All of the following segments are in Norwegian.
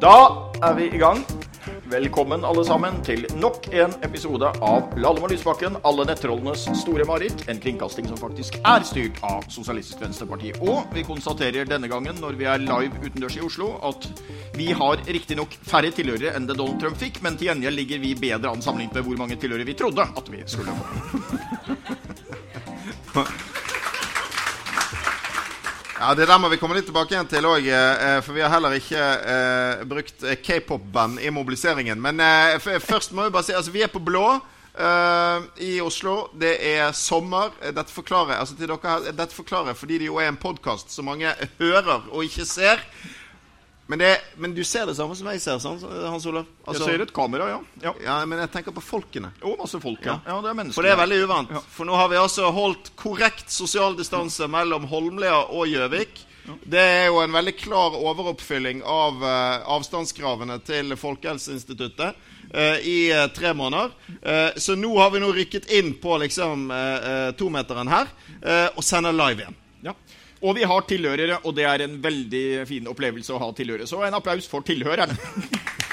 Da er vi i gang. Velkommen alle sammen til nok en episode av Lallemo Lysbakken, alle nettrollenes store mareritt. En kringkasting som faktisk er styrt av Sosialistisk Venstreparti. Og vi konstaterer denne gangen, når vi er live utendørs i Oslo, at vi har riktignok færre tilhørere enn det Donald Trump fikk, men til gjengjeld ligger vi bedre an sammenlignet med hvor mange tilhørere vi trodde at vi skulle få. Ja, Det der må vi komme litt tilbake igjen til òg. For vi har heller ikke uh, brukt eh, k-pop-band i mobiliseringen. Men uh, først må vi bare si altså vi er på blå Uh, i Oslo. Det er sommer. Eh, Dette forklarer, altså til dere, dette forklarer fordi det jo er en podkast som mange hører og ikke ser. Men, det, men du ser det samme som jeg ser, sant, Hans Olav? Altså- Jeg ser et kamera, ja. ja. Ja, Men jeg tenker på folkene. Og masse folk, ja. ja det er mennesker. For det er veldig uvant. For nå har vi altså holdt korrekt sosial distanse mellom Holmlia og Gjøvik. Det er jo en veldig klar overoppfylling av uh, avstandskravene til Folkehelseinstituttet uh, i uh, tre måneder. Eh, så nå har vi nå rykket inn på liksom eh, eh, tometeren her eh, og sender live igjen. Ja. Og vi har tilhørere, og det er en veldig fin opplevelse å ha tilhørere. Så en applaus for tilhørerne.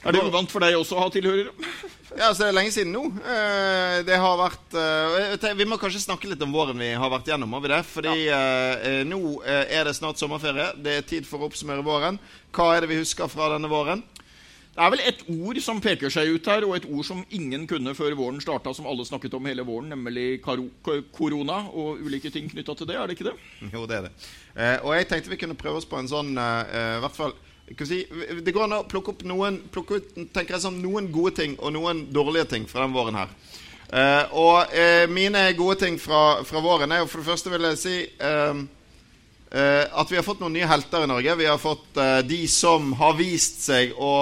Er det uvant for deg også å ha tilhørere? Ja, så det er lenge siden nå. Eh, det har vært eh, Vi må kanskje snakke litt om våren vi har vært gjennom. Har vi det? Fordi eh, eh, nå er det snart sommerferie. Det er tid for å oppsummere våren. Hva er det vi husker fra denne våren? Det er vel et ord som peker seg ut her, og et ord som ingen kunne før våren starta, som alle snakket om hele våren, nemlig korona og ulike ting knytta til det. Er det ikke det? Jo, det er det. Eh, og jeg tenkte vi kunne prøve oss på en sånn eh, eh, hvert fall si, Det går an å plukke opp noen plukke ut, tenker jeg sånn, noen gode ting og noen dårlige ting fra den våren her. Eh, og eh, mine gode ting fra, fra våren er jo for det første vil jeg si eh, at vi har fått noen nye helter i Norge. Vi har fått de som har vist seg å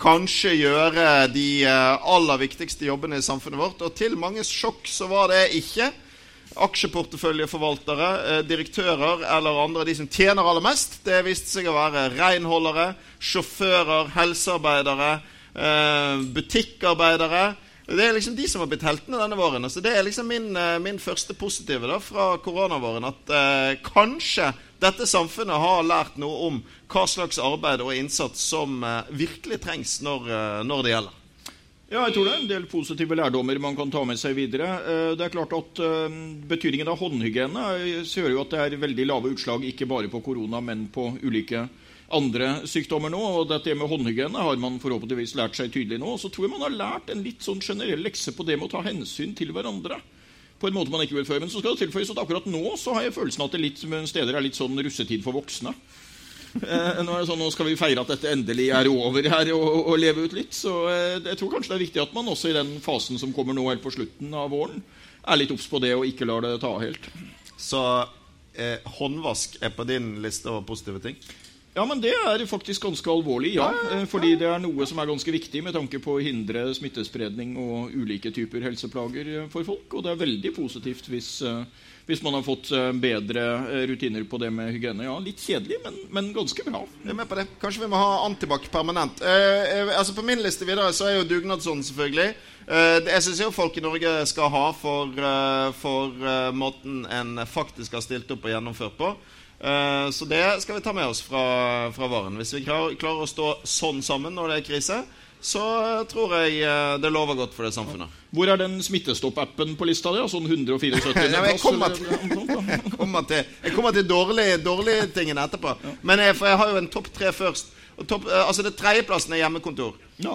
kanskje gjøre de eh, aller viktigste jobbene i samfunnet vårt. Og til manges sjokk så var det ikke aksjeporteføljeforvaltere, eh, direktører eller andre de som tjener aller mest. Det viste seg å være renholdere, sjåfører, helsearbeidere, eh, butikkarbeidere. Det er liksom de som har blitt heltene denne våren. Altså det er liksom min, min første positive da, fra koronavåren. At eh, kanskje dette samfunnet har lært noe om hva slags arbeid og innsats som eh, virkelig trengs når, eh, når det gjelder. Ja, jeg tror det er en del positive lærdommer man kan ta med seg videre. Eh, Det er klart at Betydningen av håndhygiene gjør jo at det er veldig lave utslag ikke bare på korona, men på ulike andre sykdommer nå. Og dette med håndhygiene har man forhåpentligvis lært seg tydelig nå. Så tror jeg man har lært en litt sånn generell lekse på det med å ta hensyn til hverandre. På en måte man ikke gjorde før. Men så skal det tilføyes at akkurat nå så har jeg følelsen at det litt, steder er litt sånn russetid for voksne. Eh, nå sånn, nå skal vi feire at dette endelig er over her, og, og leve ut litt. Så eh, jeg tror kanskje det er viktig at man også i den fasen som kommer nå helt på slutten av våren, er litt obs på det og ikke lar det ta helt. Så eh, håndvask er på din liste over positive ting? Ja, men det er faktisk ganske alvorlig, ja. Eh, Fordi det er noe som er ganske viktig med tanke på å hindre smittespredning og ulike typer helseplager eh, for folk. Og det er veldig positivt hvis, eh, hvis man har fått eh, bedre eh, rutiner på det med hygiene. Ja, litt kjedelig, men, men ganske bra. Jeg er med på det. Kanskje vi må ha antibac permanent. Eh, eh, altså På min liste videre så er jo dugnadsånden, selvfølgelig. Eh, jeg syns jo folk i Norge skal ha for, eh, for eh, måten en faktisk har stilt opp og gjennomført på. Så det skal vi ta med oss fra, fra varen. Hvis vi klarer å stå sånn sammen når det er krise, så tror jeg eh, det lover godt for det samfunnet. Hvor er den Smittestopp-appen på lista di? Sånn 174 Ja, jeg kommer da? Jeg kommer til, jeg kommer til dårlige, dårlige tingene etterpå. Men jeg, for jeg har jo en topp tre først. Og topp, eh, altså det Tredjeplassen er hjemmekontor. Ja.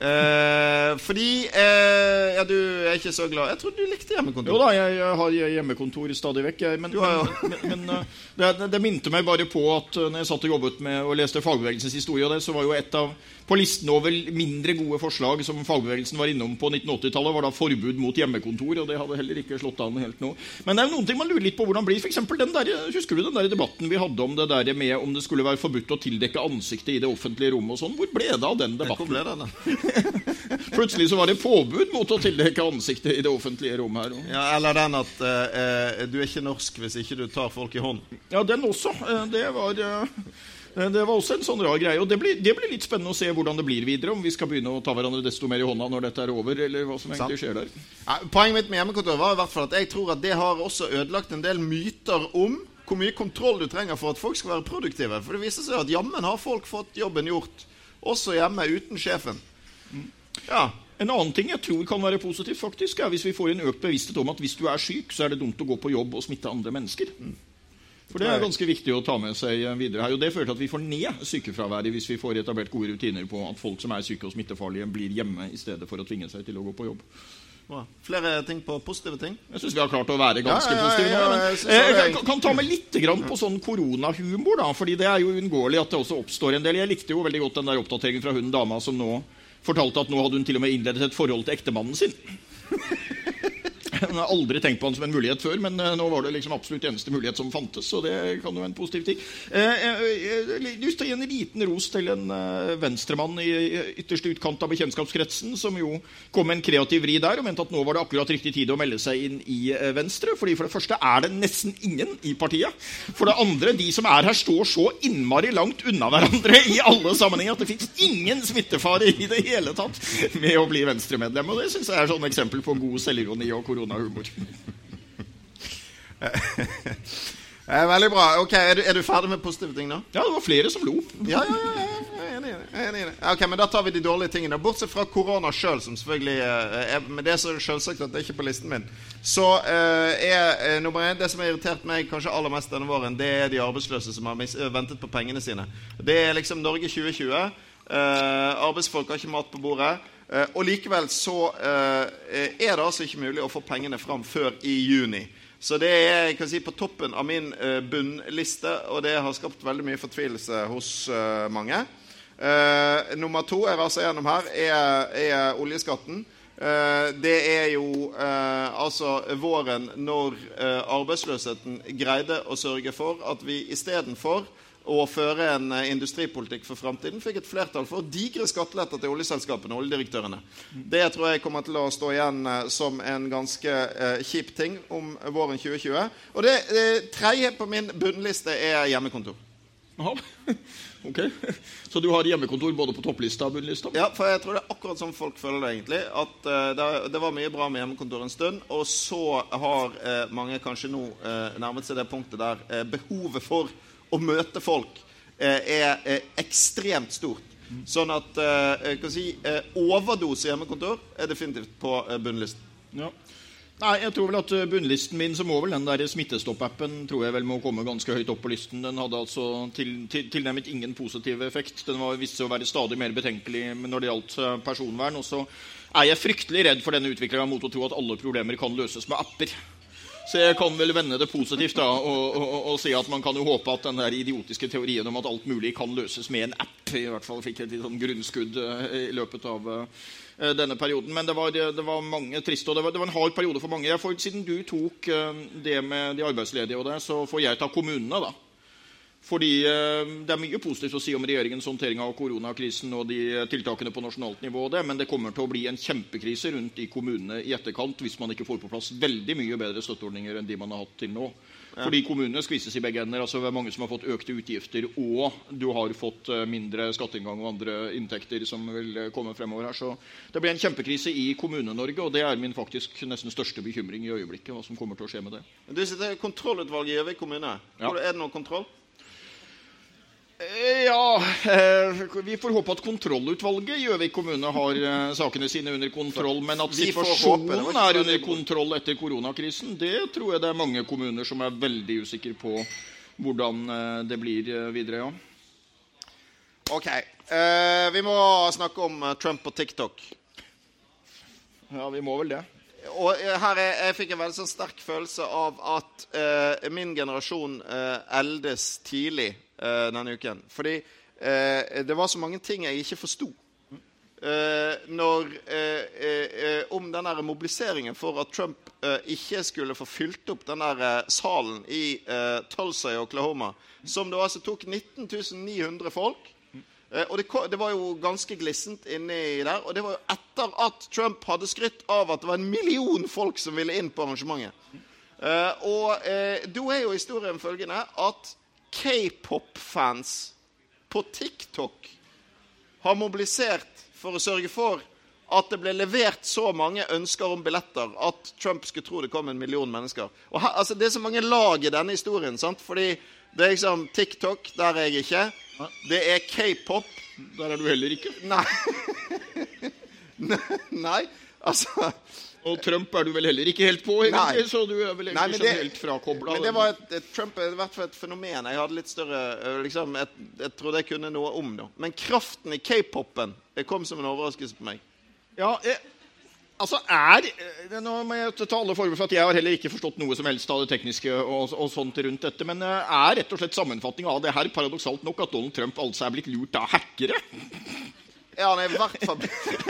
Eh, fordi eh, Ja, du er ikke så glad Jeg trodde du likte hjemmekontor. Jo da, jeg, jeg har hjemmekontor stadig vekk. Jeg, men, har men, men, uh, det, det- minte meg bare på at uh, når jeg satt og jobbet med og leste fagbevegelsens historie, og det, så var jo et av på listen over mindre gode forslag som fagbevegelsen var innom på 1980-tallet, var da forbud mot hjemmekontor, og det hadde heller ikke slått an helt nå. Men det er jo noen ting man lurer litt på hvordan blir. For den der, husker du den der debatten vi hadde om det der med om det skulle være forbudt å tildekke ansiktet i det offentlige rommet og sånn? Hvor ble det av den Hvor debatten? ble det da? Plutselig så var det påbud mot å tildekke ansiktet i det offentlige rom her. Ja, eller den at eh, du er ikke norsk hvis ikke du tar folk i hånden. Ja, den også. Eh, Det var Det var også en sånn rar greie. Og det blir, det blir litt spennende å se hvordan det blir videre. Om vi skal begynne å ta hverandre desto mer i hånda når dette er over, eller hva som egentlig skjer der. Ja, Poenget mitt med hjemmekontor var i hvert fall at jeg tror at det har også ødelagt en del myter om hvor mye kontroll du trenger for at folk skal være produktive. For det viser seg at jammen har folk fått jobben gjort, også hjemme uten sjefen. Ja. En annen ting jeg tror kan være positivt, faktisk, er hvis vi får en økt bevissthet om at hvis du er syk, så er det dumt å gå på jobb og smitte andre mennesker. For Det er ganske viktig å ta med seg videre her. og Det fører til at vi får ned sykefraværet hvis vi får etablert gode rutiner på at folk som er syke og smittefarlige, blir hjemme i stedet for å tvinge seg til å gå på jobb. Wow. Flere ting på positive ting? Jeg syns vi har klart å være ganske Ja, ja, positive nå. Men, jeg synes eh, jeg kan, kan ta med litt grann på sånn koronahumor, da. fordi det er jo uunngåelig at det også oppstår en del. Jeg likte jo veldig godt den der oppdateringen fra hun dama som nå fortalte at nå hadde hun til og med innledet et forhold til ektemannen sin. Hun har aldri tenkt på han som en mulighet før, men eh, nå var det liksom absolutt eneste mulighet som fantes. Så det kan jo være en positiv ting. Eh, eh, Jeg har å gi en liten ros til en eh, venstremann i ytterste utkant av bekjentskapskretsen, som jo kom med en kreativ vri der og mente at nå var det akkurat riktig tid å melde seg inn i eh, Venstre. fordi For det første er det nesten ingen i partiet. For det andre, de som er her, står så innmari langt unna hverandre i alle sammenhenger at det fins ingen smittefare i det hele tatt med å bli Venstre-medlem. Og det syns jeg er sånn eksempel på god selvironi og koronahumor. Eh, veldig bra. Ok, er du, er du ferdig med positive ting nå? Ja, det var flere som lo. Ja, ja, ja, ja, jeg er enig i det. Jeg er enig i det. Ok, men Da tar vi de dårlige tingene. Bortsett fra korona sjøl, som selvfølgelig eh, er Men det er selvsagt at det er ikke på listen min. Så eh, er eh, nummer én Det som har irritert meg kanskje aller mest denne våren, det er de arbeidsløse som har eh, ventet på pengene sine. Det er liksom Norge 2020. Eh, arbeidsfolk har ikke mat på bordet. Eh, og likevel så eh, er det altså ikke mulig å få pengene fram før i juni. Så det er jeg kan si, på toppen av min eh, bunnliste, og det har skapt veldig mye fortvilelse hos mange. Nummer to jeg raser gjennom her, er, er oljeskatten. Det er jo altså våren når arbeidsløsheten greide å sørge for at vi istedenfor å føre en eh, industripolitikk for framtiden, fikk et flertall for digre skatteletter til oljeselskapene og oljedirektørene. Det tror jeg kommer til å stå igjen eh, som en ganske eh, kjip ting om våren 2020. Og det det tredje på min bunnliste er hjemmekontor. Aha. Ok. Så du har hjemmekontor både på topplista og bunnlista? Ja, for jeg tror det er akkurat som folk føler det, egentlig. At det, det var mye bra med hjemmekontor en stund, og så har mange kanskje nå nærmet seg det punktet der eh, behovet for å møte folk eh, er eh, ekstremt stort. Sånn at eh, jeg kan si, overdose hjemmekontor er definitivt på bunnlisten. Ja. Nei, jeg tror vel at Bunnlisten min så må vel den der Smittestopp-appen tror jeg vel må komme ganske høyt opp på listen. Den hadde altså til, til, tilnærmet ingen positiv effekt. Den var viste seg å være stadig mer betenkelig når det gjaldt personvern. Og så er jeg fryktelig redd for denne utviklinga mot å tro at alle problemer kan løses med apper. Så jeg kan vel vende det positivt da, og, og, og si at man kan jo håpe at den der idiotiske teorien om at alt mulig kan løses med en app, i hvert fall fikk et litt sånn grunnskudd eh, i løpet av eh, denne perioden. Men det var, det var mange triste, og det var, det var en hard periode for mange. Får, siden du tok eh, det med de arbeidsledige og det, så får jeg ta kommunene, da. Fordi eh, Det er mye positivt å si om regjeringens håndtering av koronakrisen og de tiltakene på nasjonalt nivå, og det, men det kommer til å bli en kjempekrise rundt i kommunene i etterkant hvis man ikke får på plass veldig mye bedre støtteordninger enn de man har hatt til nå. Fordi kommunene skvises i begge ender. altså Det er mange som har fått økte utgifter, og du har fått eh, mindre skatteinngang og andre inntekter som vil eh, komme fremover her. Så det blir en kjempekrise i Kommune-Norge, og det er min faktisk nesten største bekymring i øyeblikket. hva som kommer til å skje med det. Du sitter i kontrollutvalget i Gjøvik kommune. Ja. Er det noe kontroll? Eh, Ja, eh, vi får håpe at kontrollutvalget i Gjøvik kommune har eh, sakene sine under kontroll. Men at situasjonen er under kontroll etter koronakrisen, det tror jeg det er mange kommuner som er veldig usikre på hvordan det blir videre. ja. Ok. Vi må snakke om Trump og TikTok. Ja, vi må vel det. Og her er, Jeg fikk en veldig sånn sterk følelse av at eh, min generasjon eh, eldes tidlig eh, denne uken. Fordi eh, det var så mange ting jeg ikke forsto. Eh, når, eh, om den der mobiliseringen for at Trump ikke skulle få fylt opp den der salen i Tulsa i Oklahoma, som det altså tok 19 900 folk og det, det var jo ganske glissent inni der. Og det var jo etter at Trump hadde skrytt av at det var en million folk som ville inn på arrangementet. Og da er jo historien følgende at k-pop-fans på TikTok har mobilisert for å sørge for at det ble levert så mange ønsker om billetter at Trump skulle tro det kom en million mennesker. Og her, altså, Det er så mange lag i denne historien. sant? Fordi det er liksom TikTok, der er jeg ikke. Det er k-pop. Der er du heller ikke. Nei. Nei, altså Og Trump er du vel heller ikke helt på, egentlig, Nei. så du er vel egentlig nei, det- helt frakobla. Men det var et, et Trump er i hvert fall et fenomen jeg hadde litt større øh, liksom, et, Jeg trodde jeg kunne noe om det. Men kraften i k-popen det kom som en overraskelse på meg. Ja, jeg, altså er eh, Nå må jeg ta alle former for at jeg har heller ikke forstått noe som helst av det tekniske og, og sånt rundt dette, men eh, er rett og slett sammenfatning av det her paradoksalt nok at Donald Trump altså er blitt lurt av hackere? Ja, han er i hvert fall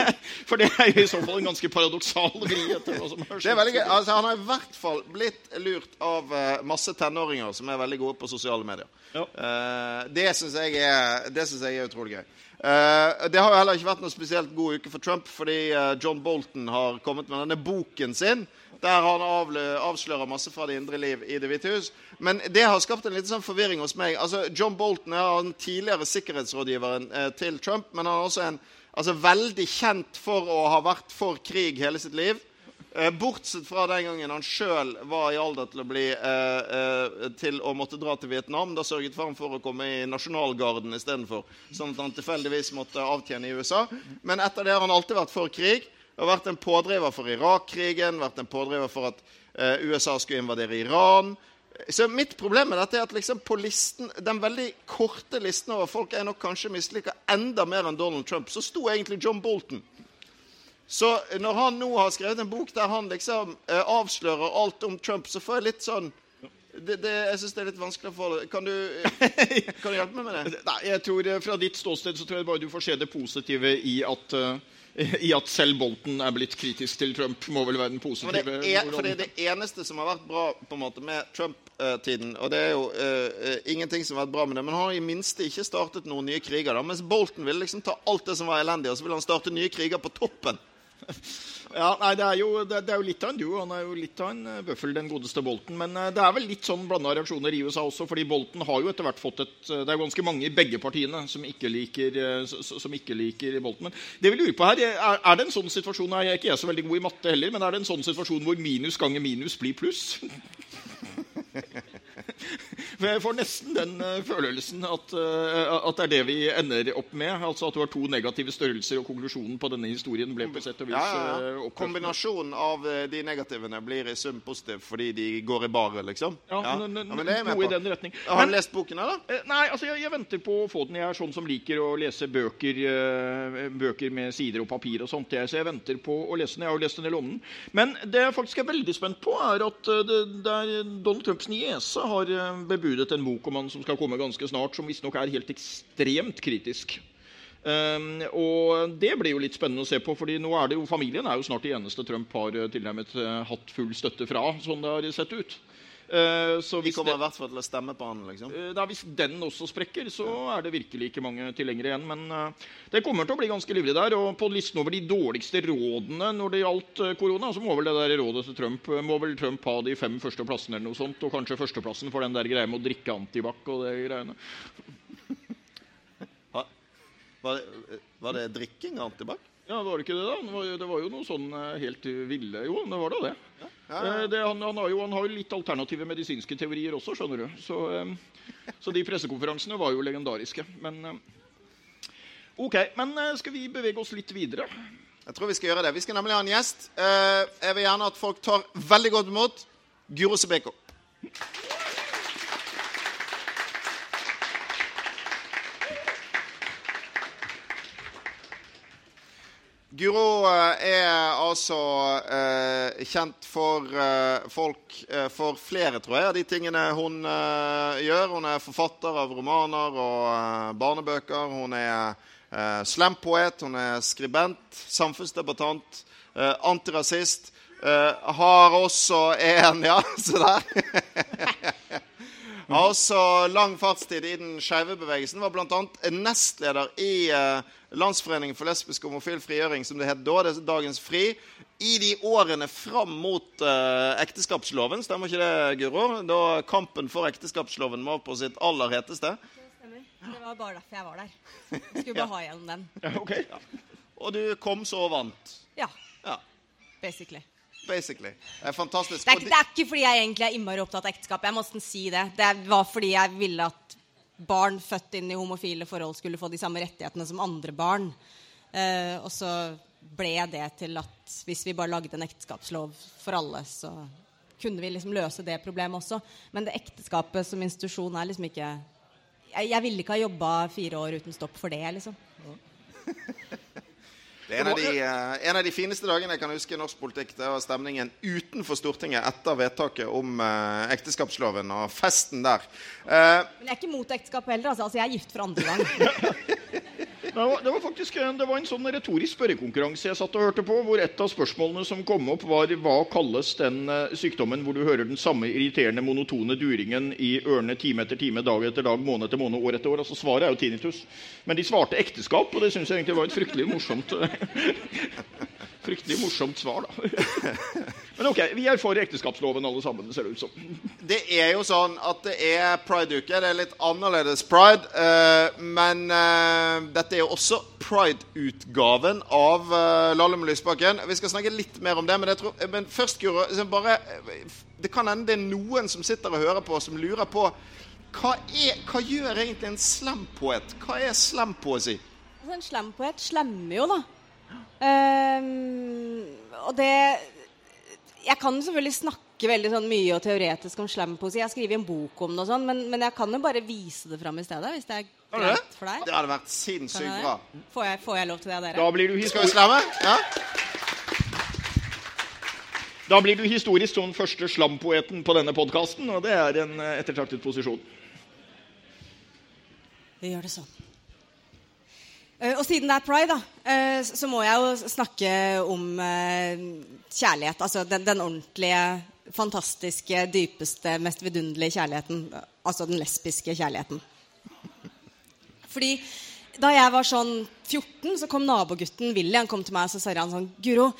For det er jo i så fall en ganske paradoksal vri etter hva som har Det er veldig gøy. Altså, han har i hvert fall blitt lurt av uh, masse tenåringer som er veldig gode på sosiale medier. Ja. Uh, det syns jeg, jeg er utrolig gøy. Uh, det har jo heller ikke vært noe spesielt god uke for Trump, fordi John Bolton har kommet med denne boken sin, der han avslører masse fra det indre liv i Det hvite hus. Men det har skapt en liten sånn forvirring hos meg. Altså, John Bolton er den tidligere sikkerhetsrådgiveren eh, til Trump, men han er også en altså, veldig kjent for å ha vært for krig hele sitt liv. Eh, bortsett fra den gangen han sjøl var i alder til å bli eh, eh, til å måtte dra til Vietnam. Da sørget han for å komme i nasjonalgarden istedenfor, sånn at han tilfeldigvis måtte avtjene i USA. Men etter det har han alltid vært for krig. Har vært en pådriver for Irak-krigen, vært en pådriver for at eh, USA skulle invadere Iran. Så mitt problem med dette er at liksom på listen, den veldig korte listen over folk jeg nok kanskje misliker enda mer enn Donald Trump, så sto egentlig John Bolton. Så når han nå har skrevet en bok der han liksom eh, avslører alt om Trump, så får jeg litt sånn det, det, Jeg syns det er litt vanskelig å det Kan du, kan du hjelpe meg med det? Nei, jeg tror eh, Fra ditt ståsted så tror jeg bare du får se det positive i at, eh, i at selv Bolton er blitt kritisk til Trump. Må vel være den For positive det, er, for det det eneste som har vært bra på en måte med Trump-tiden. Og det er jo eh, ingenting som har vært bra med det. Men han har i minste ikke startet noen nye kriger. da, Mens Bolton ville liksom ta alt det som var elendig, og så ville han starte nye kriger på toppen. Ja, nei, det er, jo, det, det er jo litt av en duo. Han er jo litt av en eh, bøffel, den godeste Bolten. Men eh, det er vel litt sånn blanda reaksjoner i USA også, fordi Bolten har jo etter hvert fått et eh, Det er jo ganske mange i begge partiene som ikke liker, som ikke liker Bolten. Men det vi lurer på her, er, er det en sånn situasjon Jeg er ikke jeg så veldig god i matte heller, men er det en sånn situasjon hvor minus ganger minus blir pluss? For jeg får nesten den eh, følelsen at, eh, at det er det vi ender opp med. Altså at du har to negative størrelser, og konklusjonen på denne historien ble på sett og vis Ja, ja, eh, ja. Kombinasjonen av eh, de negativene blir i sum positiv fordi de går i baret, liksom. Ja, Ja. n- n- Ja, men det er jeg med i på. den retning. Har han Men- lest boken, eller? Eh, Nei, altså jeg, jeg venter på å få den. Jeg er sånn som liker å lese bøker, eh, bøker med sider og papir og sånt. Jeg, så jeg venter på å lese den. Jeg har jo lest en del om den. Men det jeg faktisk er veldig spent på, er at eh, det, det er Donald Trumps niese har eh, bebudet en bok om han som skal komme ganske snart, som visstnok er helt ekstremt kritisk. Um, og det blir jo litt spennende å se på, fordi nå er det jo familien er jo snart det eneste Trump har eh, tilnærmet hatt full støtte fra, sånn det har sett ut. Eh, hvis De kommer i hvert fall til å stemme på han, liksom. Eh, Da, hvis den også sprekker, så er det virkelig ikke mange tilhengere igjen. Men eh, det kommer til å bli ganske livlig der. Og på listen over de dårligste rådene når det gjaldt korona, så må vel det der rådet til Trump må vel Trump ha de fem første plassene eller noe sånt. Og kanskje førsteplassen for den der greia med å drikke antibac og det greiene. Var det, var det drikking av antibac? Ja, var det ikke det, da? Det var, jo- det var jo noe sånn eh, helt ville Jo, det var da det. Ja, Ja. det han, han, har jo, han har jo litt alternative medisinske teorier også, skjønner du. Så, eh, så de pressekonferansene var jo legendariske. Men eh, OK. Men eh, skal vi bevege oss litt videre? Jeg tror vi skal gjøre det. Vi skal nemlig ha en gjest. Eh, jeg vil gjerne at folk tar veldig godt imot Guro Sebeko. Guro eh, er altså eh, kjent for eh, folk eh, for flere, tror jeg, av de tingene hun eh, gjør. Hun er forfatter av romaner og eh, barnebøker. Hun er slampoet, hun er skribent, samfunnsdebattant, antirasist. Har også en Ja, se der. Har også lang fartstid i den skeive bevegelsen. Var bl.a. nestleder i eh, Landsforeningen for lesbisk og homofil frigjøring, som det het da. Det er dagens FRI. I de årene fram mot uh, ekteskapsloven, stemmer ikke det, Guro? Da kampen for ekteskapsloven var på sitt aller heteste. Det stemmer. Det var bare derfor jeg var der. Jeg skulle bare ha igjennom den. Ja, ok. Og du kom så og vant. Ja, Ja, basically. Basically. Det er fantastisk. Det er, det er ikke fordi jeg egentlig er innmari opptatt av ekteskap. Jeg må nesten si det. Det var fordi jeg ville at barn født inn i homofile forhold skulle få de samme rettighetene som andre barn. Uh, og så ble det til at hvis vi bare lagde en ekteskapslov for alle, så kunne vi liksom løse det problemet også. Men det ekteskapet som institusjon er liksom ikke Jeg, jeg ville ikke ha jobba fire år uten stopp for det, liksom. Det er en av, de, eh, en av de fineste dagene jeg kan huske i norsk politikk. Det var stemningen utenfor Stortinget etter vedtaket om eh, ekteskapsloven og festen der. Eh, Men jeg er ikke mot ekteskap heller. Altså. altså, jeg er gift for andre gang. Det var, det var faktisk det var en sånn retorisk spørrekonkurranse jeg satt og hørte på, hvor et av spørsmålene som kom opp, var hva kalles den eh, sykdommen hvor du hører den samme irriterende, monotone duringen i ørene time etter time, dag etter dag, måned etter måned, år etter år. Altså Svaret er jo tinnitus. Men de svarte ekteskap, og det syns jeg egentlig var et fryktelig morsomt Fryktelig morsomt svar, da. Men ok, vi er for ekteskapsloven alle sammen, ser det ut som. det er jo sånn at det er pride-uke. Det er litt annerledes pride. eh, men eh, dette er jo også pride-utgaven av uh, Lallem Lysbakken. Vi skal snakke litt mer om det. Men, jeg tror, men først, Guro, liksom bare, eh, det kan hende det er noen som sitter og hører på, som lurer på hva, er, hva gjør egentlig en slampoet? Hva er slampoesi? Altså, en slampoet slemmer jo, da. Ehm, og det Jeg kan selvfølgelig snakke veldig sånn mye og teoretisk om slampoesi. Jeg har skrevet en bok om det, og sånn, men, men jeg kan jo bare vise det fram i stedet. Hvis det er greit for deg. Det hadde vært sinnssykt bra. Får jeg, får jeg lov til det av dere? Da blir du, Skal vi slamme? Ja? da blir du historisk sånn første slampoeten på denne podkasten, og det er en eh, ettertraktet posisjon. Vi gjør det sånn. Eh, og siden det er pride, da, eh, så må jeg jo snakke om eh, kjærlighet. Altså den, den ordentlige, fantastiske, dypeste, mest vidunderlige kjærligheten. Altså den lesbiske kjærligheten. Fordi da jeg var sånn 14, så kom nabogutten Willy han kom til meg og så sa han sånn Guro,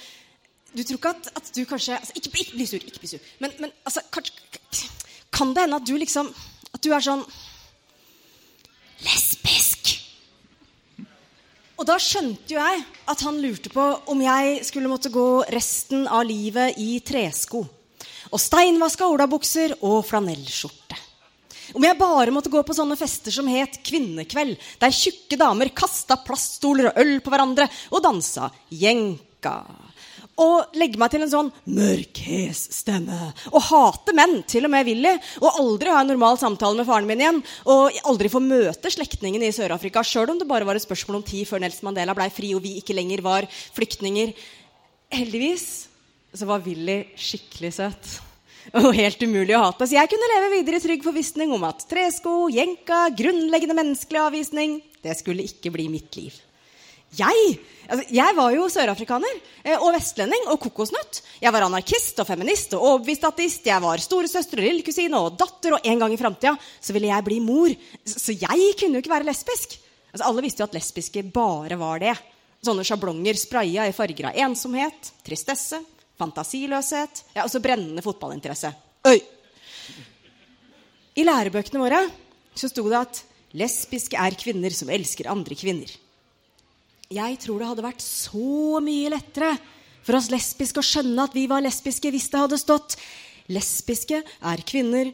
du tror ikke at, at du kanskje altså, ikke, ikke bli sur, ikke bli sur. Men, men altså, kanskje, kan det hende at du liksom At du er sånn lesbisk? Og da skjønte jo jeg at han lurte på om jeg skulle måtte gå resten av livet i tresko. Og steinvaska olabukser og flanellskjorte. Om jeg bare måtte gå på sånne fester som het Kvinnekveld, der tjukke damer kasta plaststoler og øl på hverandre og dansa jenka. Og legge meg til en sånn mørkhesstemme. hes. Og hate menn, til og med Willy. Og aldri ha en normal samtale med faren min igjen. Og aldri få møte slektningene i Sør-Afrika, sjøl om det bare var et spørsmål om tid før Nelson Mandela blei fri og vi ikke lenger var flyktninger. Heldigvis så var Willy skikkelig søt. Og helt umulig å hate. Så jeg kunne leve videre i trygg forvissning om at tresko, jenka, grunnleggende menneskelig avvisning, det skulle ikke bli mitt liv. Jeg altså, jeg var jo sørafrikaner eh, og vestlending og kokosnøtt. Jeg var anarkist og feminist og overbevist ateist. Jeg var storesøster og lillekusine og datter, og en gang i framtida så ville jeg bli mor. Så jeg kunne jo ikke være lesbisk. Altså, alle visste jo at lesbiske bare var det. Sånne sjablonger spraya i farger av ensomhet, tristesse, fantasiløshet ja, og så brennende fotballinteresse. Øy! I lærebøkene våre så sto det at lesbiske er kvinner som elsker andre kvinner. Jeg tror det hadde vært så mye lettere for oss lesbiske å skjønne at vi var lesbiske hvis det hadde stått lesbiske er kvinner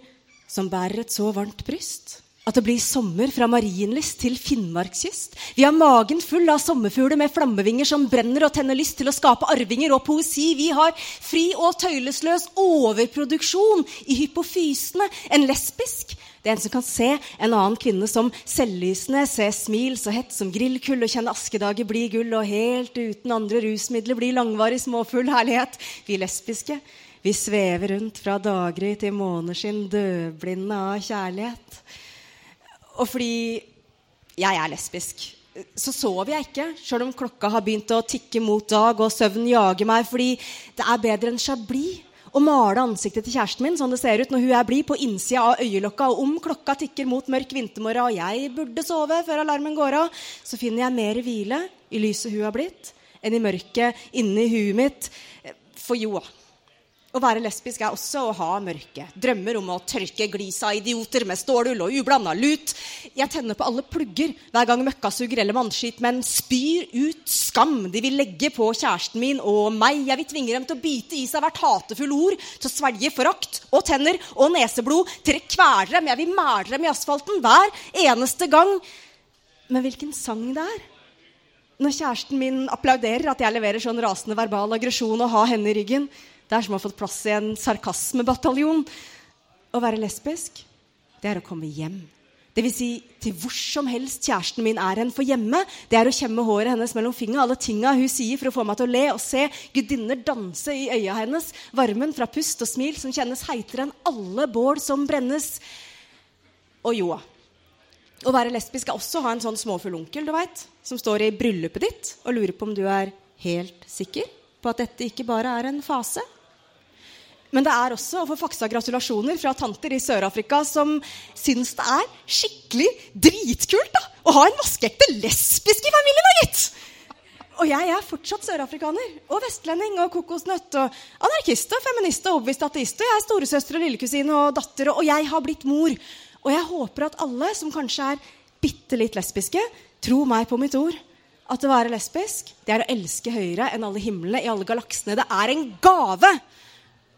som bærer et så varmt bryst at det blir sommer fra Marienlyst til Finnmarkskyst. Vi har magen full av sommerfugler med flammevinger som brenner og tenner lyst til å skape arvinger og poesi. Vi har fri og tøylesløs overproduksjon i hypofysene. En lesbisk det er en som kan se en annen kvinne som selvlysende, se smil så hett som grillkull og kjenne askedager bli gull og helt uten andre rusmidler bli langvarig småfull herlighet. Vi lesbiske, vi svever rundt fra daggry til måneskinn, døvblinde av kjærlighet. Og fordi jeg er lesbisk, så sover jeg ikke, sjøl om klokka har begynt å tikke mot dag og søvn jager meg, fordi det er bedre enn chablis å male ansiktet til kjæresten min sånn det ser ut når hun er blid på innsida av øyelokka. Og om klokka tikker mot mørk vintermorgen og jeg burde sove før alarmen går av, så finner jeg mer hvile i lyset hun har blitt, enn i mørket inni huet mitt. For jo, Å være lesbisk er også å ha mørke. Drømmer om å tørke glisa idioter med stålull og ublanda lut. Jeg tenner på alle plugger hver gang møkkasuger eller mannskitmenn spyr ut skam de vil legge på kjæresten min og meg. Jeg vil tvinge dem til å bite i seg hvert hatefulle ord, til å svelge forakt og tenner og neseblod, til å kvele dem. Jeg vil mæle dem i asfalten hver eneste gang. Men hvilken sang det er? Når kjæresten min applauderer at jeg leverer sånn rasende verbal aggresjon og har henne i ryggen. Det er som å ha fått plass i en sarkasmebataljon. Å være lesbisk, det er å komme hjem. Det vil si til hvor som helst kjæresten min er hen. For hjemme det er å kjemme håret hennes mellom fingra, Alle tinga hun sier for å få meg til å le og se gudinner danse i øya hennes. Varmen fra pust og smil som kjennes heitere enn alle bål som brennes. Og joa. Å være lesbisk er også å ha en sånn småfull onkel du vet, som står i bryllupet ditt og lurer på om du er helt sikker på at dette ikke bare er en fase. Men det er også å få faksa gratulasjoner fra tanter i Sør-Afrika som syns det er skikkelig dritkult da, å ha en vaskeekte lesbisk i familien. da, gitt! Og jeg er fortsatt sørafrikaner og vestlending og kokosnøtt og anarkist og feminist og overbevist ateist. Og jeg er storesøster og lillekusine og datter, og jeg har blitt mor. Og jeg håper at alle som kanskje er bitte litt lesbiske, tror meg på mitt ord. At å være lesbisk, det er å elske høyere enn alle himlene i alle galaksene. Det er en gave!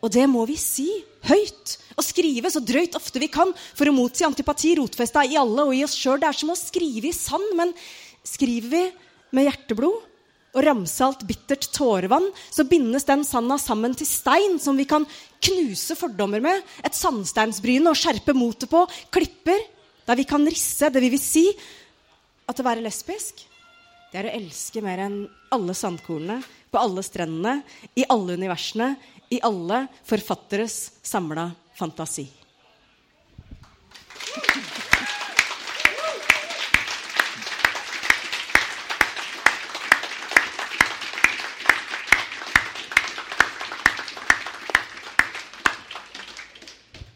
Og det må vi si høyt og skrive så drøyt ofte vi kan for å motsi antipati rotfesta i alle og i oss sjøl. Det er som å skrive i sand, men skriver vi med hjerteblod og ramsalt, bittert tårevann, så bindes den sanda sammen til stein som vi kan knuse fordommer med, et sandsteinsbryne og skjerpe motet på, klipper der vi kan risse det vi vil si at å være lesbisk, det er å elske mer enn alle sandkornene på alle strendene, i alle universene, i alle forfatteres samla fantasi.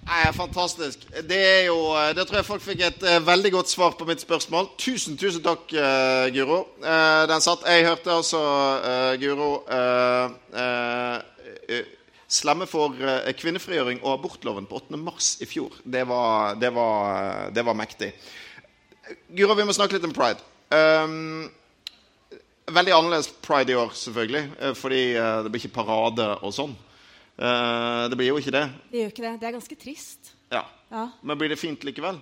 Nei, fantastisk. Det, jo, det tror jeg folk fikk et uh, veldig godt svar på mitt spørsmål. Tusen, tusen takk, uh, Guro. Uh, den satt. Jeg hørte altså Guro slemme for kvinnefrigjøring og abortloven på 8. mars i fjor. Det var, det var, det var mektig. Guro, vi må snakke litt om pride. Um, veldig annerledes pride i år, selvfølgelig. Fordi det blir ikke parade og sånn. Uh, det blir jo ikke det. Det gjør ikke det. Det er ganske trist. Ja. Ja. Men blir det fint likevel?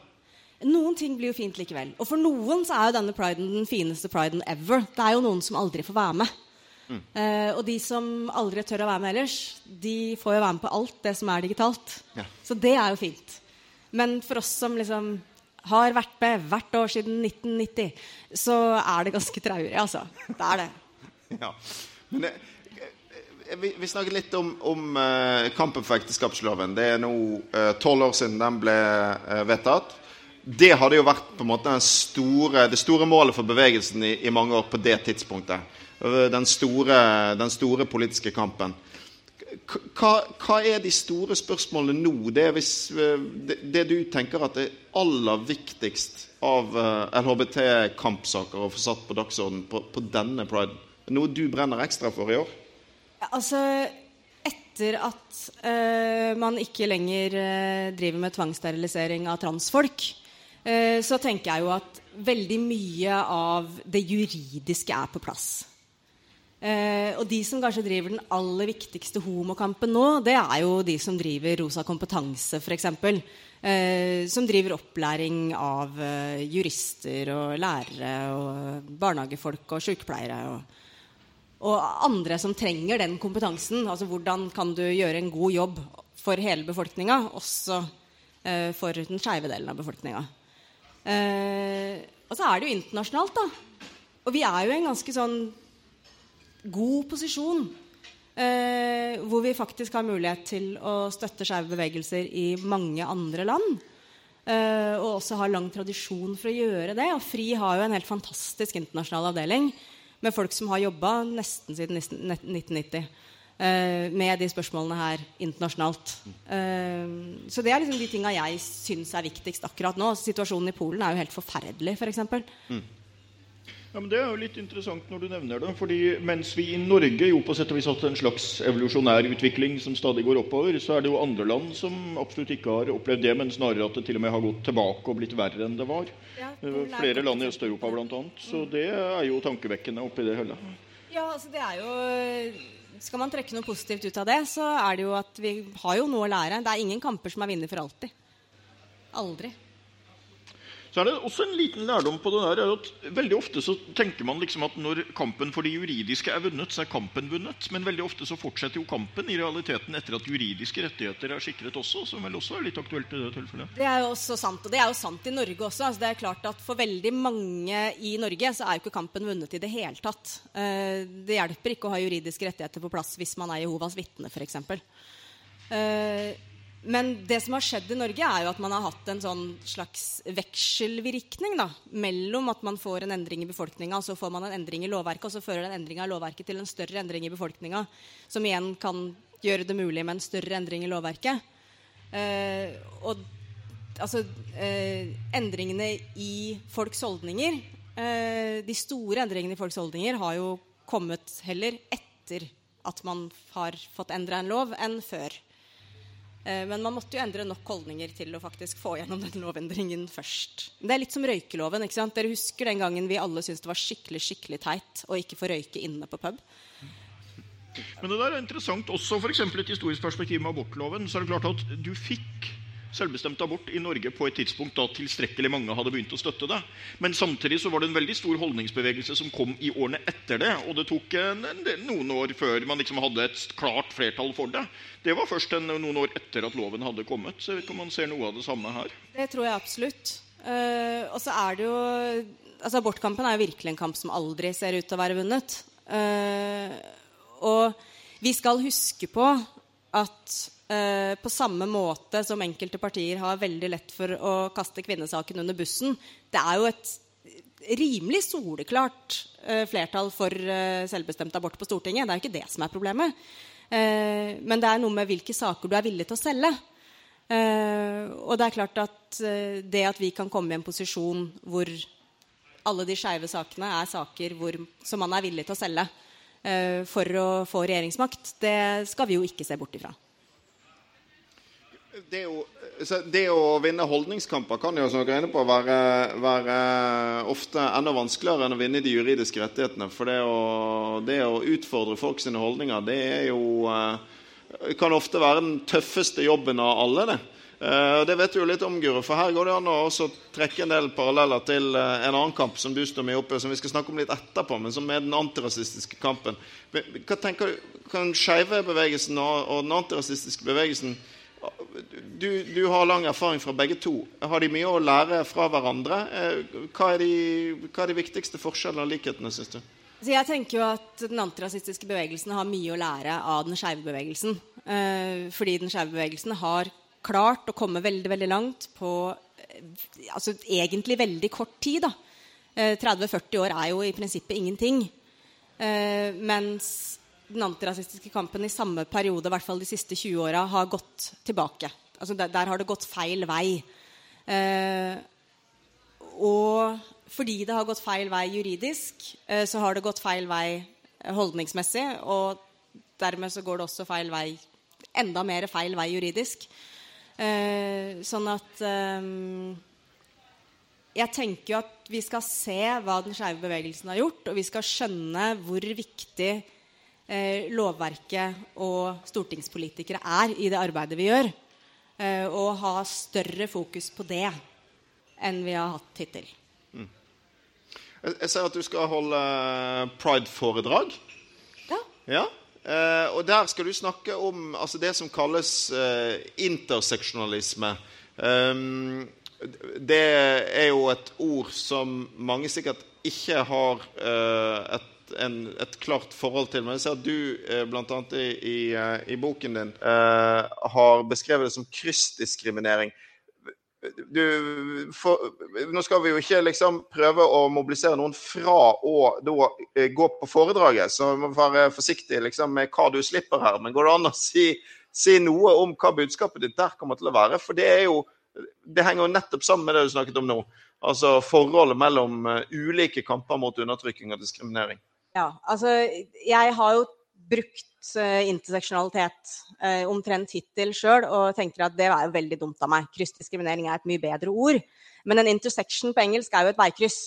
Noen ting blir jo fint likevel. Og for noen så er jo denne priden den fineste priden ever. Det er jo noen som aldri får være med. Mm. Eh, og de som aldri tør å være med ellers, de får jo være med på alt det som er digitalt. Ja. Så det er jo fint. Men for oss som liksom har vært med hvert år siden 1990, så er det ganske traurig, altså. Det er det. Ja. Men det, eh, vi, vi snakket litt om, om uh, kampen for ekteskapsloven. Det er nå tolv år siden den ble uh, vedtatt. Det hadde jo vært på en måte store, det store målet for bevegelsen i, i mange år på det tidspunktet. Den store, den store politiske kampen. Hva, hva er de store spørsmålene nå? Det, er hvis, eh, det, det du tenker at er aller viktigst av eh, LHBT-kampsaker å få satt på dagsordenen på, på denne priden? Noe du brenner ekstra for i år? Altså, etter at uh, man ikke lenger uh, driver med tvangssterilisering av transfolk, uh, så tenker jeg jo at veldig mye av det juridiske er på plass. Eh, og de som kanskje driver den aller viktigste homokampen nå, det er jo de som driver Rosa kompetanse, f.eks. Eh, som driver opplæring av eh, jurister og lærere og barnehagefolk og sykepleiere. og og andre som trenger den kompetansen. Altså hvordan kan du gjøre en god jobb for hele befolkninga, også eh, for den skeive delen av befolkninga. Eh, og så er det jo internasjonalt, da. Og vi er jo en ganske sånn god posisjon. Eh, hvor vi faktisk har mulighet til å støtte skeive bevegelser i mange andre land. Eh, og også har lang tradisjon for å gjøre det. Og FRI har jo en helt fantastisk internasjonal avdeling med folk som har jobba nesten siden 1990 eh, med de spørsmålene her internasjonalt. Eh, så det er liksom de tinga jeg syns er viktigst akkurat nå. Situasjonen i Polen er jo helt forferdelig, f.eks. For eksempel. Ja, men Det er jo litt interessant når du nevner det. fordi Mens vi i Norge jo på sett og vis hatt en slags evolusjonær utvikling som stadig går oppover, så er det jo andre land som absolutt ikke har opplevd det, men snarere at det til og med har gått tilbake og blitt verre enn det var. Ja, eh, Flere land i Øst-Europa bl.a. Så det er jo tankevekkende oppi det hele. Ja, altså det er jo Skal man trekke noe positivt ut av det, så er det jo at vi har jo noe å lære. Det er ingen kamper som er vinner for alltid. Aldri. Så er det også en liten lærdom på det der, at Veldig ofte så tenker man liksom at når kampen for det juridiske er vunnet, så er kampen vunnet. Men veldig ofte så fortsetter jo kampen i realiteten etter at juridiske rettigheter er sikret også. Som vel også er litt aktuelt i det tilfellet. Det er jo også sant, og det er jo sant i Norge også. Altså det er klart at For veldig mange i Norge så er jo ikke kampen vunnet i det hele tatt. Eh, det hjelper ikke å ha juridiske rettigheter på plass hvis man er Jehovas vitne, f.eks. Men det som har skjedd i Norge, er jo at man har hatt en sånn slags vekselvirkning da, mellom at man får en endring i befolkninga, så får man en endring i lovverket, og så fører den endringa i lovverket til en større endring i befolkninga, som igjen kan gjøre det mulig med en større endring i lovverket. Eh, og altså eh, Endringene i folks holdninger, eh, de store endringene i folks holdninger, har jo kommet heller etter at man har fått endra en lov, enn før. Eh, men man måtte jo endre nok holdninger til å faktisk få gjennom den lovendringen først. Det er litt som røykeloven. ikke sant? Dere husker den gangen vi alle syntes det var skikkelig skikkelig teit å ikke få røyke inne på pub? Men det der er interessant også f.eks. et historisk perspektiv med abortloven. så er det klart at du fikk selvbestemt abort i Norge på et tidspunkt da tilstrekkelig mange hadde begynt å støtte det. Men samtidig så var det en veldig stor holdningsbevegelse som kom i årene etter det. Og det tok en, noen år før man liksom hadde et klart flertall for det. Det var først en, noen år etter at loven hadde kommet. Så jeg vet ikke om man ser noe av det samme her. Det tror jeg absolutt. Uh, og så er det jo altså Abortkampen er jo virkelig en kamp som aldri ser ut til å være vunnet. Uh, og vi skal huske på at Eh, på samme måte som enkelte partier har veldig lett for å kaste kvinnesaken under bussen. Det er jo et rimelig soleklart uh, flertall for uh, selvbestemt abort på Stortinget. Det er jo ikke det som er problemet. Men det er noe med hvilke saker du er villig til å selge. og det er klart at det at vi kan komme i en posisjon hvor alle de skeive sakene er saker hvor, som man er villig til å selge for å få regjeringsmakt, det skal vi jo ikke se bort ifra det, å, det, å, vinne holdningskamper kan jo som dere er inne på være, være, ofte enda vanskeligere enn å vinne de juridiske rettighetene. For det å, det å utfordre folk sine holdninger, det er jo eh, kan ofte være den tøffeste jobben av alle. det. Uh, det vet du jo litt om, Guru, for her går det an å også trekke en del paralleller til uh, en annen kamp som du står med oppe som vi skal snakke om litt etterpå, men som er den antirasistiske kampen. Hva tenker du, Kan skeivebevegelsen og den antirasistiske bevegelsen du, du, har lang erfaring fra begge to. Har de mye å lære fra hverandre? Eh, hva er de, hva er de viktigste forskjellene og likhetene, syns du? Så jeg tenker jo at Den antirasistiske bevegelsen har mye å lære av den skeive bevegelsen. Eh, fordi den skeive bevegelsen har klart å komme veldig veldig langt på eh, altså egentlig veldig kort tid. da. 30-40 år er jo i prinsippet ingenting. mens den antirasistiske kampen i samme periode, i hvert fall de siste 20 åra, har gått tilbake. Altså der, der, har det gått feil vei. Eh, og fordi det har gått feil vei juridisk, eh, så har det gått feil vei holdningsmessig. Og dermed så går det også feil vei enda mer feil vei juridisk. Eh, sånn at eh, Jeg tenker jo at vi skal se hva den skeive bevegelsen har gjort, og vi skal skjønne hvor viktig eh, lovverket og stortingspolitikere er i det arbeidet vi gjør. Eh, og ha større fokus på det enn vi har hatt hittil. Mm. Jeg ser at du skal holde eh, pride-foredrag. Ja. ja. Eh, og der skal du snakke om altså det som kalles eh, interseksjonalisme. Um, det er jo et ord som mange sikkert ikke har uh, et en, et klart forhold til. Men jeg ser at du eh, bl.a. I, i, eh, i, boken din eh, har beskrevet det som kryssdiskriminering. Du, for, nå skal vi jo ikke liksom prøve å mobilisere noen fra å da, eh, gå på foredraget, så vi må være forsiktig liksom, med hva du slipper her. Men går det an å si, si noe om hva budskapet ditt der kommer til å være? For det er jo det henger jo nettopp sammen med det du snakket om nå. Altså forholdet mellom uh, ulike kamper mot undertrykking og diskriminering. Ja, altså jeg har jo brukt uh, interseksjonalitet uh, omtrent hittil sjøl, og tenker at det er jo veldig dumt av meg. Kryssdiskriminering er et mye bedre ord. Men en intersection på engelsk er jo et veikryss.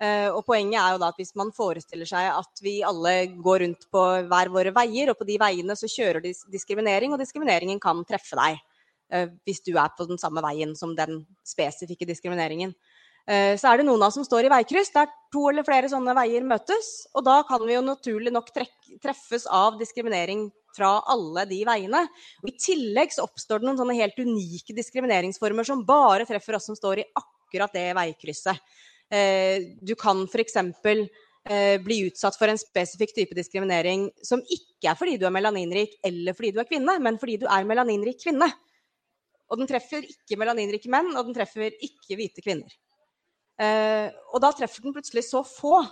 Uh, og poenget er jo da at hvis man forestiller seg at vi alle går rundt på hver våre veier, og på de veiene så kjører dis diskriminering, og diskrimineringen kan treffe deg. Eh, hvis du er på den samme veien som den spesifikke diskrimineringen. Eh, så er det noen av oss som står i veikryss der to eller flere sånne veier møtes. Og da kan vi jo naturlig nok treffes av diskriminering fra alle de veiene. Og I tillegg så oppstår det noen sånne helt unike diskrimineringsformer som bare treffer oss som står i akkurat det veikrysset. Eh, du kan f.eks. bli utsatt for en spesifikk type diskriminering som ikke er fordi du er melaninrik eller fordi du er kvinne, men fordi du er melaninrik kvinne. Og den treffer ikke melaninrike menn, og den treffer ikke hvite kvinner. Eh, og da treffer den plutselig så få.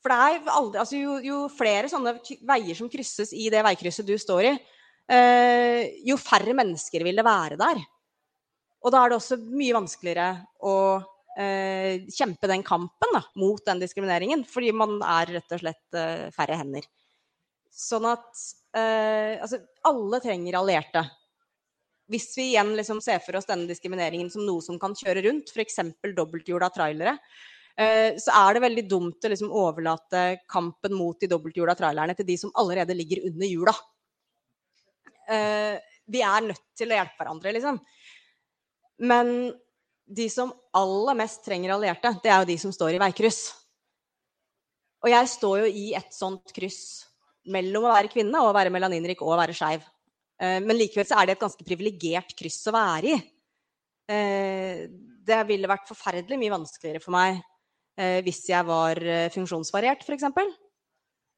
For aldri, altså jo, jo, flere sånne veier som krysses i det veikrysset du står i, eh, jo færre mennesker vil det være der. Og da er det også mye vanskeligere å eh, kjempe den kampen da, mot den diskrimineringen, fordi man er rett og slett eh, færre hender. Sånn at eh, altså, alle trenger allierte hvis vi igjen liksom ser for oss denne diskrimineringen som noe som kan kjøre rundt, f.eks. dobbelthjula trailere, eh, så er det veldig dumt å liksom overlate kampen mot de dobbelthjula trailerne til de som allerede ligger under hjula. Eh, vi er nødt til å hjelpe hverandre, liksom. Men de som aller mest trenger allierte, det er jo de som står i veikryss. Og jeg står jo i et sånt kryss mellom å være kvinne og å være melaninrik og å være skeiv. Eh, men likevel så er det et ganske privilegert kryss å være i. Eh, det ville vært forferdelig mye vanskeligere for meg eh, hvis jeg var funksjonsvariert, f.eks.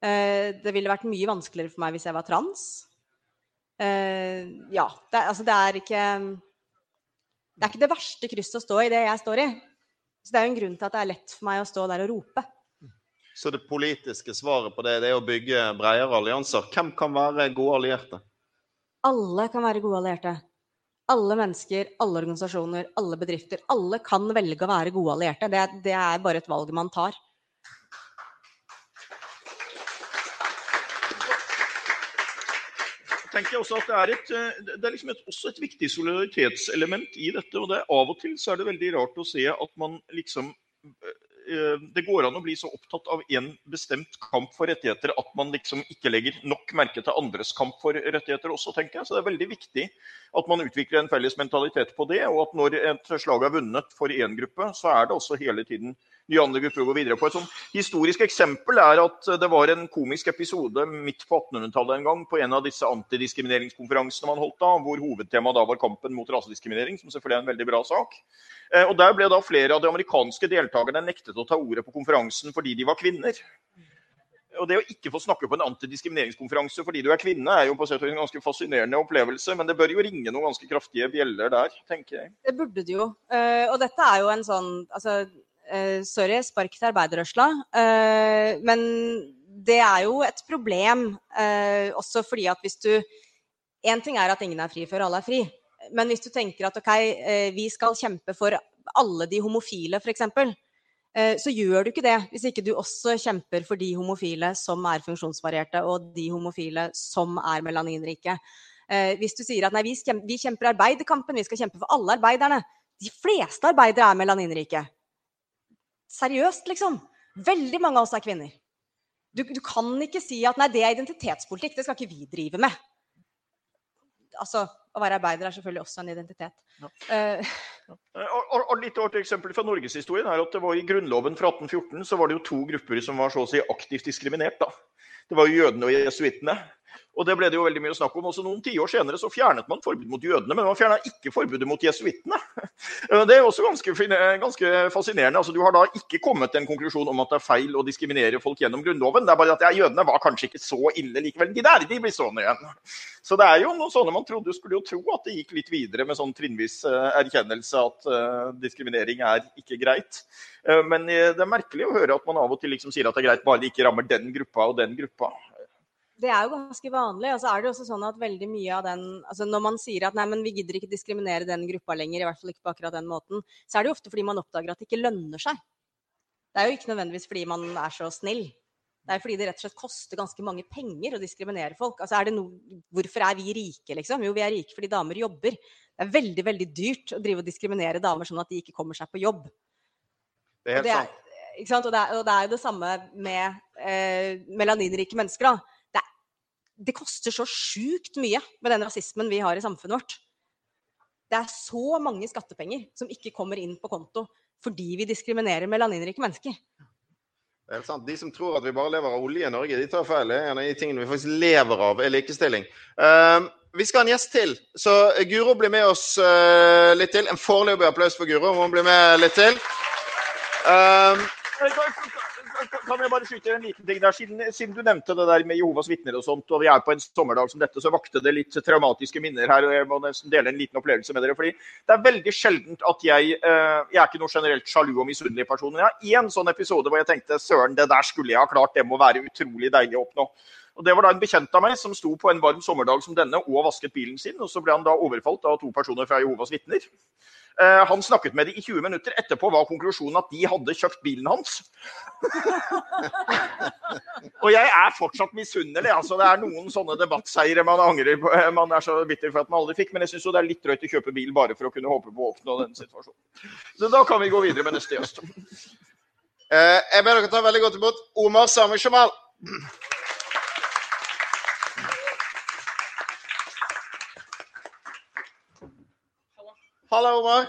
Det ville vært mye vanskeligere for meg hvis jeg var trans. Ja, det, altså det er ikke Det er ikke det verste krysset å stå i, det jeg står i. Så det er jo en grunn til at det er lett for meg å stå der og rope. Så det politiske svaret på det, det er å bygge bredere allianser. Hvem kan være gode allierte? Alle kan være gode allierte. Alle mennesker, alle organisasjoner, alle bedrifter. Alle kan velge å være gode allierte. Det, det er bare et valg man tar. tenker jeg også at Det er, et, det er liksom et, også et viktig solidaritetselement i dette. og det er Av og til så er det veldig rart å se at man liksom Eh, det går an å bli så opptatt av en bestemt kamp for rettigheter at man liksom ikke legger nok merke til andres kamp for rettigheter også, tenker jeg. Så det er veldig viktig at man utvikler en felles mentalitet på det, og at når et slag er vunnet for én gruppe, så er det også hele tiden nye grupper å gå videre på. Et sånn historisk eksempel er at det var en komisk episode midt på 1800-tallet en gang på en av disse antidiskrimineringskonferansene man holdt da, hvor hovedtemaet da var kampen mot rasediskriminering, som selvfølgelig er en veldig bra sak. Eh, og Der ble da flere av de amerikanske deltakerne nektet å ta ordet på konferansen fordi de var kvinner. Og Det å ikke få snakke på en antidiskrimineringskonferanse fordi du er kvinne, er jo på sett og en ganske fascinerende opplevelse, men det bør jo ringe noen ganske kraftige bjeller der, tenker jeg. Det burde det jo. Eh, og dette er jo en sånn altså, sorry, spark til arbeiderrørsla. Uh, men det er jo et problem uh, også fordi at hvis du Én ting er at ingen er fri før alle er fri. Men hvis du tenker at OK, vi skal kjempe for alle de homofile, f.eks., så gjør du ikke det hvis ikke du også kjemper for de homofile som er funksjonsvarierte, og de homofile som er melaninrike. Hvis du sier at nei, vi kjemper arbeiderkampen, vi skal kjempe for alle arbeiderne. De fleste arbeidere er melaninrike. Seriøst, liksom. Veldig mange av oss er kvinner. Du, du, kan ikke si at nei, det er identitetspolitikk, det skal ikke vi drive med. Altså, Å være arbeider er selvfølgelig også en identitet. Ja. Uh, og, litt artig eksempel fra norgeshistorien er at det var I Grunnloven fra 1814 så var det jo to grupper som var så å si aktivt diskriminert. da. Det var jo jødene og jesuittene. Og det ble det jo veldig mye snakk om. Også noen tiår senere så fjernet man forbudet mot jødene, men man fjerna ikke forbudet mot jesuittene. Det er også ganske, ganske, fascinerende. Altså, du har da ikke kommet til en konklusjon om at det er feil å diskriminere folk gjennom Grunnloven. Det er bare at ja, jødene var kanskje ikke så ille likevel. De der de blir stående igjen. Så det er jo noen sånne man trodde. Skulle jo tro at det gikk litt videre med sånn trinnvis uh, erkjennelse at uh, diskriminering er ikke greit. Uh, men det er merkelig å høre at man av og til liksom sier at det er greit bare det ikke rammer den gruppa og den gruppa. Det er jo ganske vanlig. Og så er det også sånn at veldig mye av den altså Når man sier at nei, men vi gidder ikke diskriminere den gruppa lenger, i hvert fall ikke på akkurat den måten, så er det jo ofte fordi man oppdager at det ikke lønner seg. Det er jo ikke nødvendigvis fordi man er så snill. Det er fordi det rett og slett koster ganske mange penger å diskriminere folk. Altså er no, hvorfor er vi rike, liksom? Jo, vi er rike fordi damer jobber. Det er veldig veldig dyrt å drive og diskriminere damer sånn at de ikke kommer seg på jobb. Det er helt sant. Og det, er, og det er jo det samme med eh, melaninrike mennesker. da det koster så sjukt mye med den rasismen vi har i samfunnet vårt. Det er så mange skattepenger som ikke kommer inn på konto fordi vi diskriminerer melaninrike mennesker. Det er sant. De som tror at vi bare lever av olje i Norge, de tar feil. En av de tingene vi faktisk lever av, er likestilling. Uh, vi skal ha en gjest til, så Guro blir med oss uh, litt til. En foreløpig applaus for Guro. Hun blir med litt til. Uh, kan jeg bare skyte en liten ting der? Siden, siden, du nevnte det der med Jehovas vitner og sånt, og vi er på en sommerdag som dette, så vakte det litt traumatiske minner her. og Jeg må nesten dele en liten opplevelse med dere. fordi Det er veldig sjeldent at jeg eh, Jeg er ikke noe generelt sjalu og misunnelig person. Jeg har én sånn episode hvor jeg tenkte søren, det der skulle jeg ha klart. Det må være utrolig deilig å oppnå. Og Det var da en bekjent av meg som sto på en varm sommerdag som denne og vasket bilen sin. og Så ble han da overfalt av to personer fra Jehovas vitner. Uh, han snakket med dem i 20 minutter. Etterpå var konklusjonen at de hadde kjøpt bilen hans. og jeg er fortsatt misunnelig. Altså, det er noen sånne debattseiere man angrer på. Eh, man er så bitter for at man aldri fikk. Men jeg syns det er litt drøyt å kjøpe bil bare for å kunne håpe på å oppnå denne situasjonen. Så da kan vi gå videre med neste gjest. Uh, jeg ber dere ta veldig godt imot Omar Sami Shamal. Halla, Omar.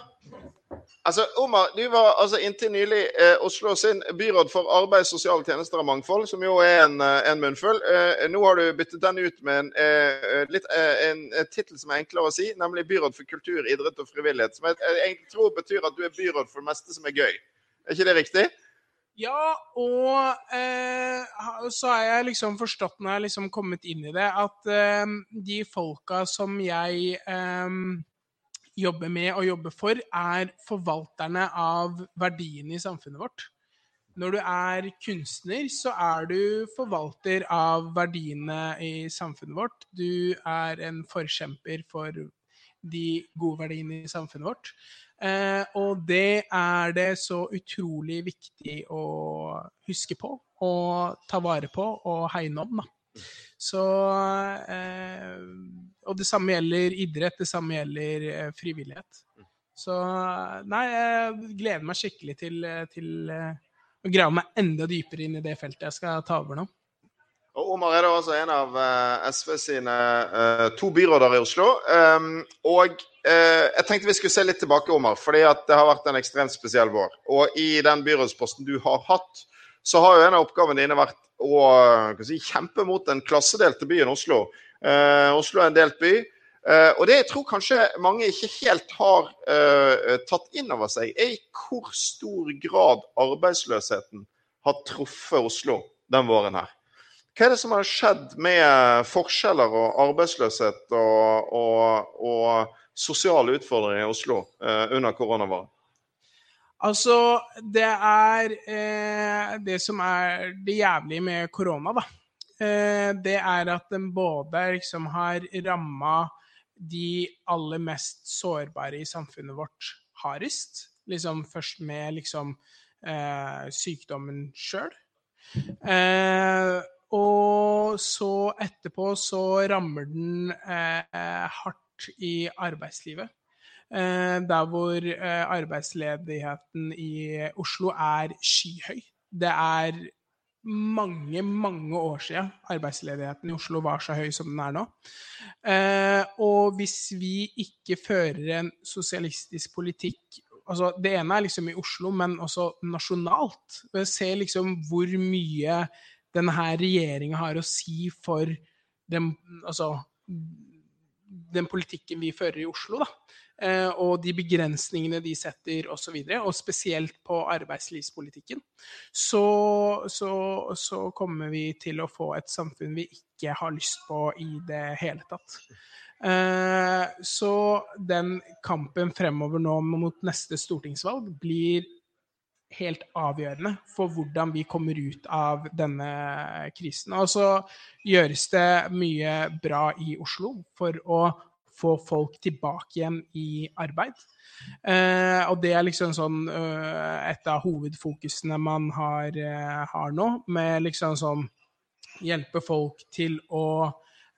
Altså, Omar, du var altså inntil nylig eh, Oslo sin byråd for arbeid, sosiale tjenester og mangfold, som jo er en, eh, en munnfull. Eh, nå har du byttet den ut med en, eh, litt, eh, en, tittel som er enklere å si, nemlig byråd for kultur, idrett og frivillighet. Som jeg, jeg tror betyr at du er byråd for det meste som er gøy. Er ikke det riktig? Ja, og eh, så har jeg liksom forstått når jeg har liksom kommet inn i det, at eh, de folka som jeg eh, jobber med og jobber for, er forvalterne av verdiene i samfunnet vårt. Når du er kunstner, så er du forvalter av verdiene i samfunnet vårt. Du er en forkjemper for de gode verdiene i samfunnet vårt. Eh, og det er det så utrolig viktig å huske på og ta vare på og hegne om. Da. Så eh, Og det samme gjelder idrett, det samme gjelder eh, frivillighet. Så nei, jeg gleder meg skikkelig til, til eh, å grave meg enda dypere inn i det feltet jeg skal ta over nå. Og Omar er da altså en av SV sine to byråder i Oslo. Um, og jeg tenkte vi skulle se litt tilbake, Omar, fordi at det har vært en ekstremt spesiell vår. Og i den byrådsposten du har hatt, så har jo en av oppgavene dine vært å si, kjempe mot den klassedelte byen Oslo. Eh, Oslo er en delt by. Eh, og det jeg tror kanskje mange ikke helt har eh, tatt inn over seg, er i hvor stor grad arbeidsløsheten har truffet Oslo den våren her. Hva er det som har skjedd med forskjeller og arbeidsløshet og, og, og sosiale utfordringer i Oslo under koronavaren? Altså, det er eh, Det som er det jævlige med korona, da. Eh, det er at den både liksom har ramma de aller mest sårbare i samfunnet vårt hardest. Liksom først med liksom eh, sykdommen sjøl. Eh, og så etterpå så rammer den eh, hardt i arbeidslivet. Eh, der hvor eh, arbeidsledigheten i Oslo er skyhøy. Det er mange, mange år siden arbeidsledigheten i Oslo var så høy som den er nå. Eh, og hvis vi ikke fører en sosialistisk politikk altså Det ene er liksom i Oslo, men også nasjonalt. Ser liksom hvor mye denne regjeringa har å si for den, altså, den politikken vi fører i Oslo. da. Eh, og de begrensningene de setter osv., og, så videre, og spesielt på arbeidslivspolitikken, så, så, så, kommer vi til å få et samfunn vi ikke har lyst på i det hele tatt. Eh, så den kampen fremover nå mot neste stortingsvalg blir helt avgjørende for hvordan vi kommer ut av denne krisen. Og så gjøres det mye bra i Oslo for å få folk tilbake igjen i arbeid. Eh, og det er liksom sånn uh, et av hovedfokusene man har, uh, har nå, med liksom sånn hjelpe folk til å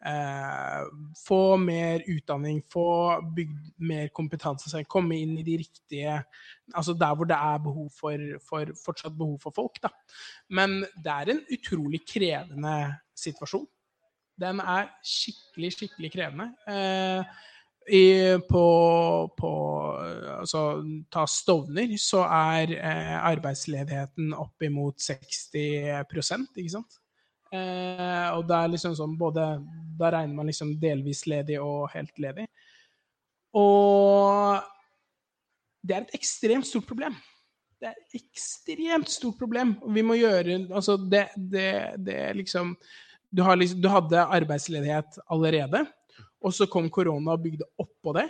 Eh, få mer utdanning, få bygd mer kompetanse, komme inn i de riktige Altså der hvor det er behov for, for fortsatt behov for folk, da. Men det er en utrolig krevende situasjon. Den er skikkelig, skikkelig krevende. Eh, i, på, på, altså, ta Stovner, så er eh, arbeidsledigheten oppimot 60 ikke sant? Eh, og det er liksom sånn både Da regner man liksom delvis ledig og helt ledig. Og det er et ekstremt stort problem. Det er et ekstremt stort problem. Og vi må gjøre Altså, det, det, det liksom du, liksom du, hadde arbeidsledighet allerede, og så kom korona og bygde oppå det.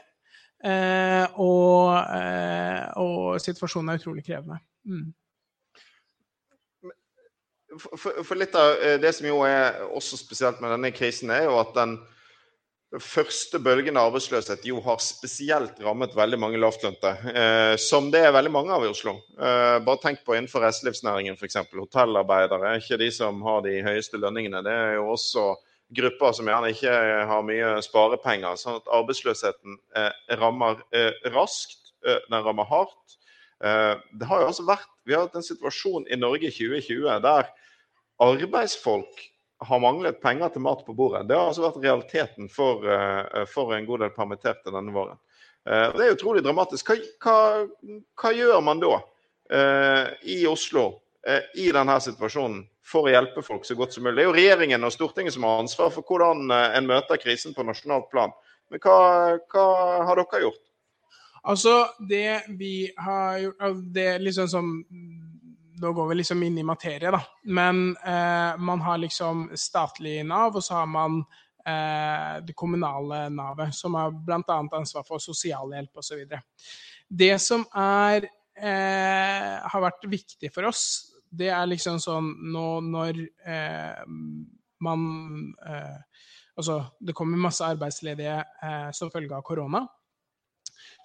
Eh, og, eh, og, situasjonen er utrolig krevende. Mm. For, for, litt av eh, det som jo er også spesielt med denne krisen, er jo at den første bølgen av arbeidsløshet jo har spesielt rammet veldig mange lavtlønte. Eh, som det er veldig mange av i Oslo. Eh, bare tenk på innenfor reiselivsnæringen f.eks. Hotellarbeidere er ikke de som har de høyeste lønningene. Det er jo også grupper som gjerne ikke har mye sparepenger. Sånn at arbeidsløsheten eh, rammer raskt. Den rammer hardt. det har jo altså vært, Vi har hatt en situasjon i Norge i 2020 der arbeidsfolk har manglet penger til mat på bordet. Det har altså vært realiteten for, eh, for en god del permitterte denne våren. Eh, det er utrolig dramatisk. Hva, hva, hva gjør man da eh, i Oslo i denne situasjonen for å hjelpe folk så godt som mulig? Det er jo regjeringen og Stortinget som har ansvar for hvordan en møter krisen på nasjonalt plan. Men hva, hva har dere gjort? Altså, det vi har gjort Det er liksom som da går vi liksom inn i materie, da. Men eh, man har liksom statlig Nav, og så har man eh, det kommunale Navet, som har bl.a. ansvar for sosialhjelp osv. Det som er, eh, har vært viktig for oss, det er liksom sånn nå når eh, man eh, Altså, det kommer masse arbeidsledige eh, som følge av korona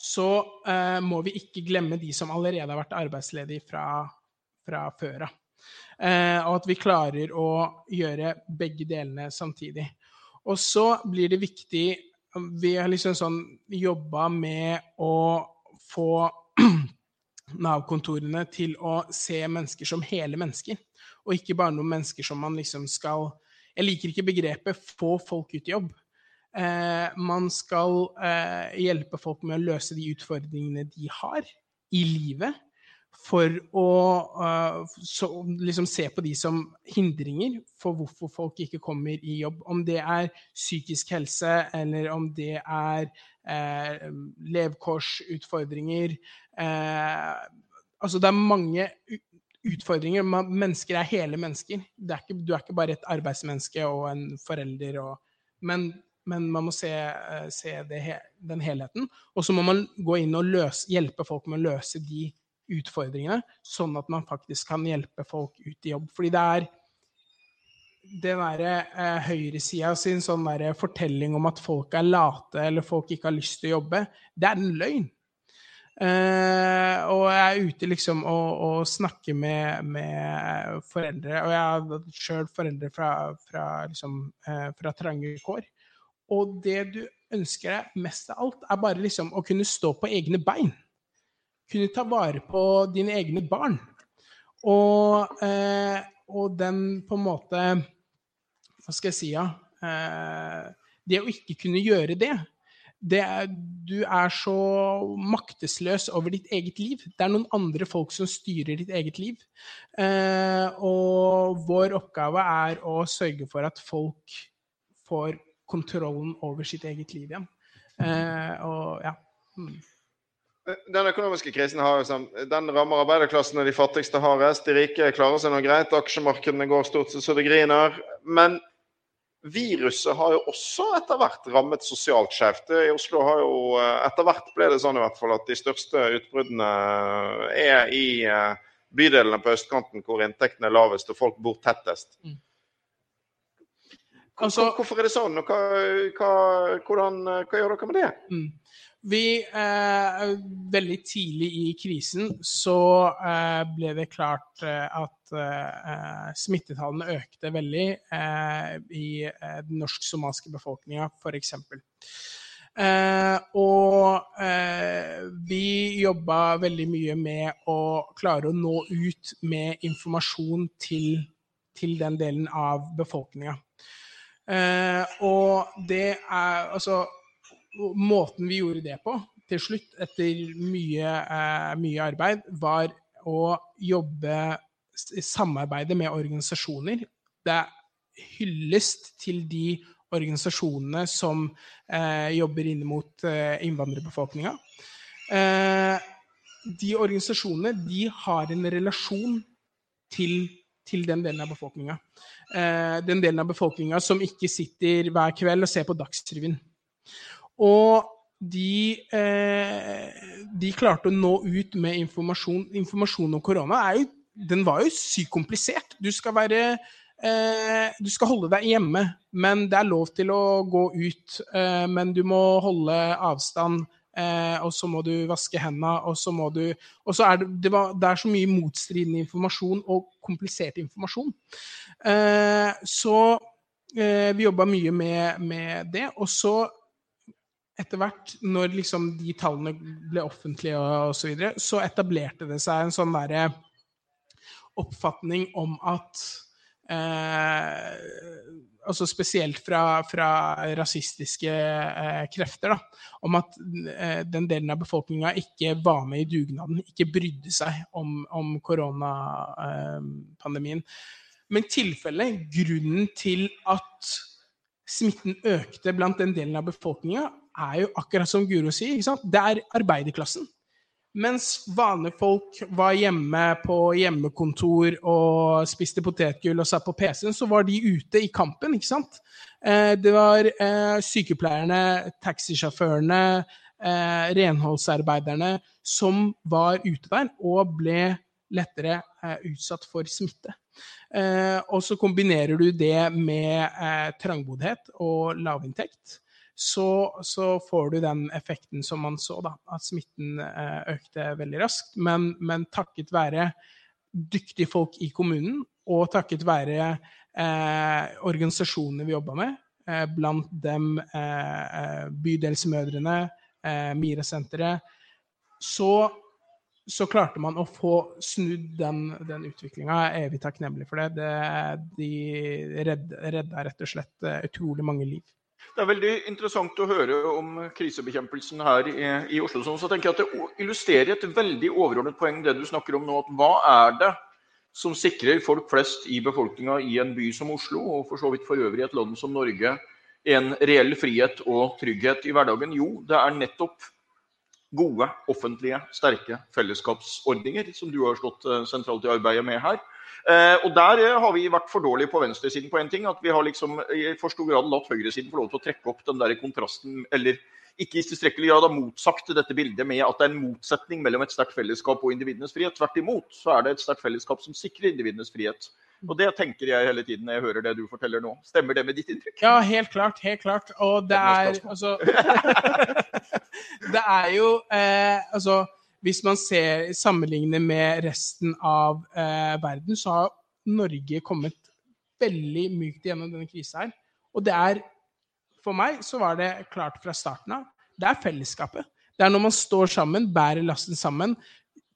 så eh, må vi ikke glemme de som allerede har vært arbeidsledige fra fra før av. Eh, og at vi klarer å gjøre begge delene samtidig. Og så blir det viktig Vi har liksom sånn jobba med å få Nav-kontorene til å se mennesker som hele mennesker, og ikke bare noen mennesker som man liksom skal Jeg liker ikke begrepet 'få folk ut i jobb'. Eh, man skal eh, hjelpe folk med å løse de utfordringene de har i livet for å uh, så, liksom se på de som hindringer for hvorfor folk ikke kommer i jobb. Om det er psykisk helse, eller om det er uh, levekårsutfordringer uh, Altså, det er mange utfordringer. Mennesker er hele mennesker. Er ikke, du er ikke bare et arbeidsmenneske og en forelder. Og, men, men, man må se, se det, den helheten. Og så må man gå inn og løse, hjelpe folk med å løse de utfordringene, sånn at man faktisk kan hjelpe folk ut i jobb. Fordi det er den derre eh, høyresida sin sånn der fortelling om at folk er late eller folk ikke har lyst til å jobbe, det er en løgn. Eh, og jeg er ute liksom og, og snakker med, med, foreldre, og jeg har sjøl foreldre fra, fra, liksom, eh, fra trange kår. Og det du ønsker deg mest av alt, er bare liksom å kunne stå på egne bein kunne ta vare på dine egne barn. Og, eh, og den på en måte Hva skal jeg si, ja? Eh, det å ikke kunne gjøre det, det er, du er så maktesløs over ditt eget liv. Det er noen andre folk som styrer ditt eget liv. Eh, og vår oppgave er å sørge for at folk får kontrollen over sitt eget liv igjen. Eh, og ja. Mm. Den økonomiske krisen har, den rammer arbeiderklassen og de fattigste hardest. De rike klarer seg nå greit. Aksjemarkedene går stort sett så det griner. Men viruset har jo også etter hvert rammet sosialt skjevt. I Oslo har jo etter hvert ble det sånn i hvert fall at de største utbruddene er i bydelene på østkanten hvor inntektene er lavest og folk bor tettest. Mm. Altså- Hvorfor er det sånn, og hva, hva, hvordan, hva gjør dere med det? Mm. Vi, eh, veldig tidlig i krisen så eh, ble det klart eh, at eh, smittetallene økte veldig eh, i eh, den norsk-somaliske befolkninga, f.eks. Eh, og eh, vi jobba veldig mye med å klare å nå ut med informasjon til, til den delen av befolkninga. Eh, og det er altså Måten vi gjorde det på til slutt, etter mye, eh, mye arbeid, var å jobbe i samarbeide med organisasjoner. Det er hyllest til de organisasjonene som eh, jobber inn mot eh, innvandrerbefolkninga. Eh, de organisasjonene de har en relasjon til, til den delen av befolkninga. Eh, den delen av befolkninga som ikke sitter hver kveld og ser på Dagsrevyen. Og de, eh, de klarte å nå ut med informasjon. Informasjon om korona er jo, den var jo sykt komplisert. Du skal være eh, Du skal holde deg hjemme, men det er lov til å gå ut. Eh, men du må holde avstand. Eh, og så må du vaske hendene, og så må du Og så er det, det, var, det er så mye motstridende informasjon og komplisert informasjon. Eh, så eh, vi jobba mye med, med det. Og så etter hvert, når liksom de tallene ble offentlige og osv., så, videre, så etablerte det seg en sånn derre oppfatning om at eh, Altså spesielt fra, fra rasistiske eh, krefter, da, om at eh, den delen av befolkninga ikke var med i dugnaden, ikke brydde seg om, om koronapandemien. Men tilfellet, grunnen til at smitten økte blant den delen av befolkninga, er jo akkurat som Guro sier, ikke sant? det er arbeiderklassen. Mens vanlige folk var hjemme på hjemmekontor og spiste potetgull og satt på PC-en, så var de ute i kampen, ikke sant. Eh, det var eh, sykepleierne, taxisjåførene, eh, renholdsarbeiderne som var ute der og ble lettere utsatt for smitte. Og så kombinerer du det med trangboddhet og lavinntekt så, så, får du den effekten som man så, da, at smitten eh, økte veldig raskt. Men, men, takket være dyktige folk i kommunen, og takket være eh, organisasjonene vi jobba med, eh, blant dem eh, Bydelsmødrene, eh, Mira-senteret, så, så, klarte man å få snudd den, den utviklinga. Jeg er evig takknemlig for det. det de redda, redda rett og slett eh, utrolig mange liv. Det er veldig interessant å høre om krisebekjempelsen her i, i Oslo. Så tenker jeg at Det illustrerer et veldig overordnet poeng, det du snakker om nå. at Hva er det som sikrer folk flest i befolkninga i en by som Oslo, og for så vidt for øvrig et land som Norge, en reell frihet og trygghet i hverdagen? Jo, det er nettopp gode, offentlige, sterke fellesskapsordninger, som du har stått sentralt i arbeidet med her. Eh, og Der har vi vært for dårlige på venstresiden på en ting. At vi har liksom i for stor grad latt høyresiden få lov til å trekke opp den der kontrasten, eller ikke i tilstrekkelig grad har motsagt dette bildet med at det er en motsetning mellom et sterkt fellesskap og individenes frihet. Tvert imot så er det et sterkt fellesskap som sikrer individenes frihet. Og det tenker jeg hele tiden når jeg hører det du forteller nå. Stemmer det med ditt inntrykk? Ja, helt klart. Helt klart. Og det er altså Det er jo eh, Altså hvis man ser, sammenligner med resten av eh, verden, så har Norge kommet veldig mykt gjennom denne krisa her. Og det er For meg så var det klart fra starten av. Det er fellesskapet. Det er når man står sammen, bærer lasten sammen,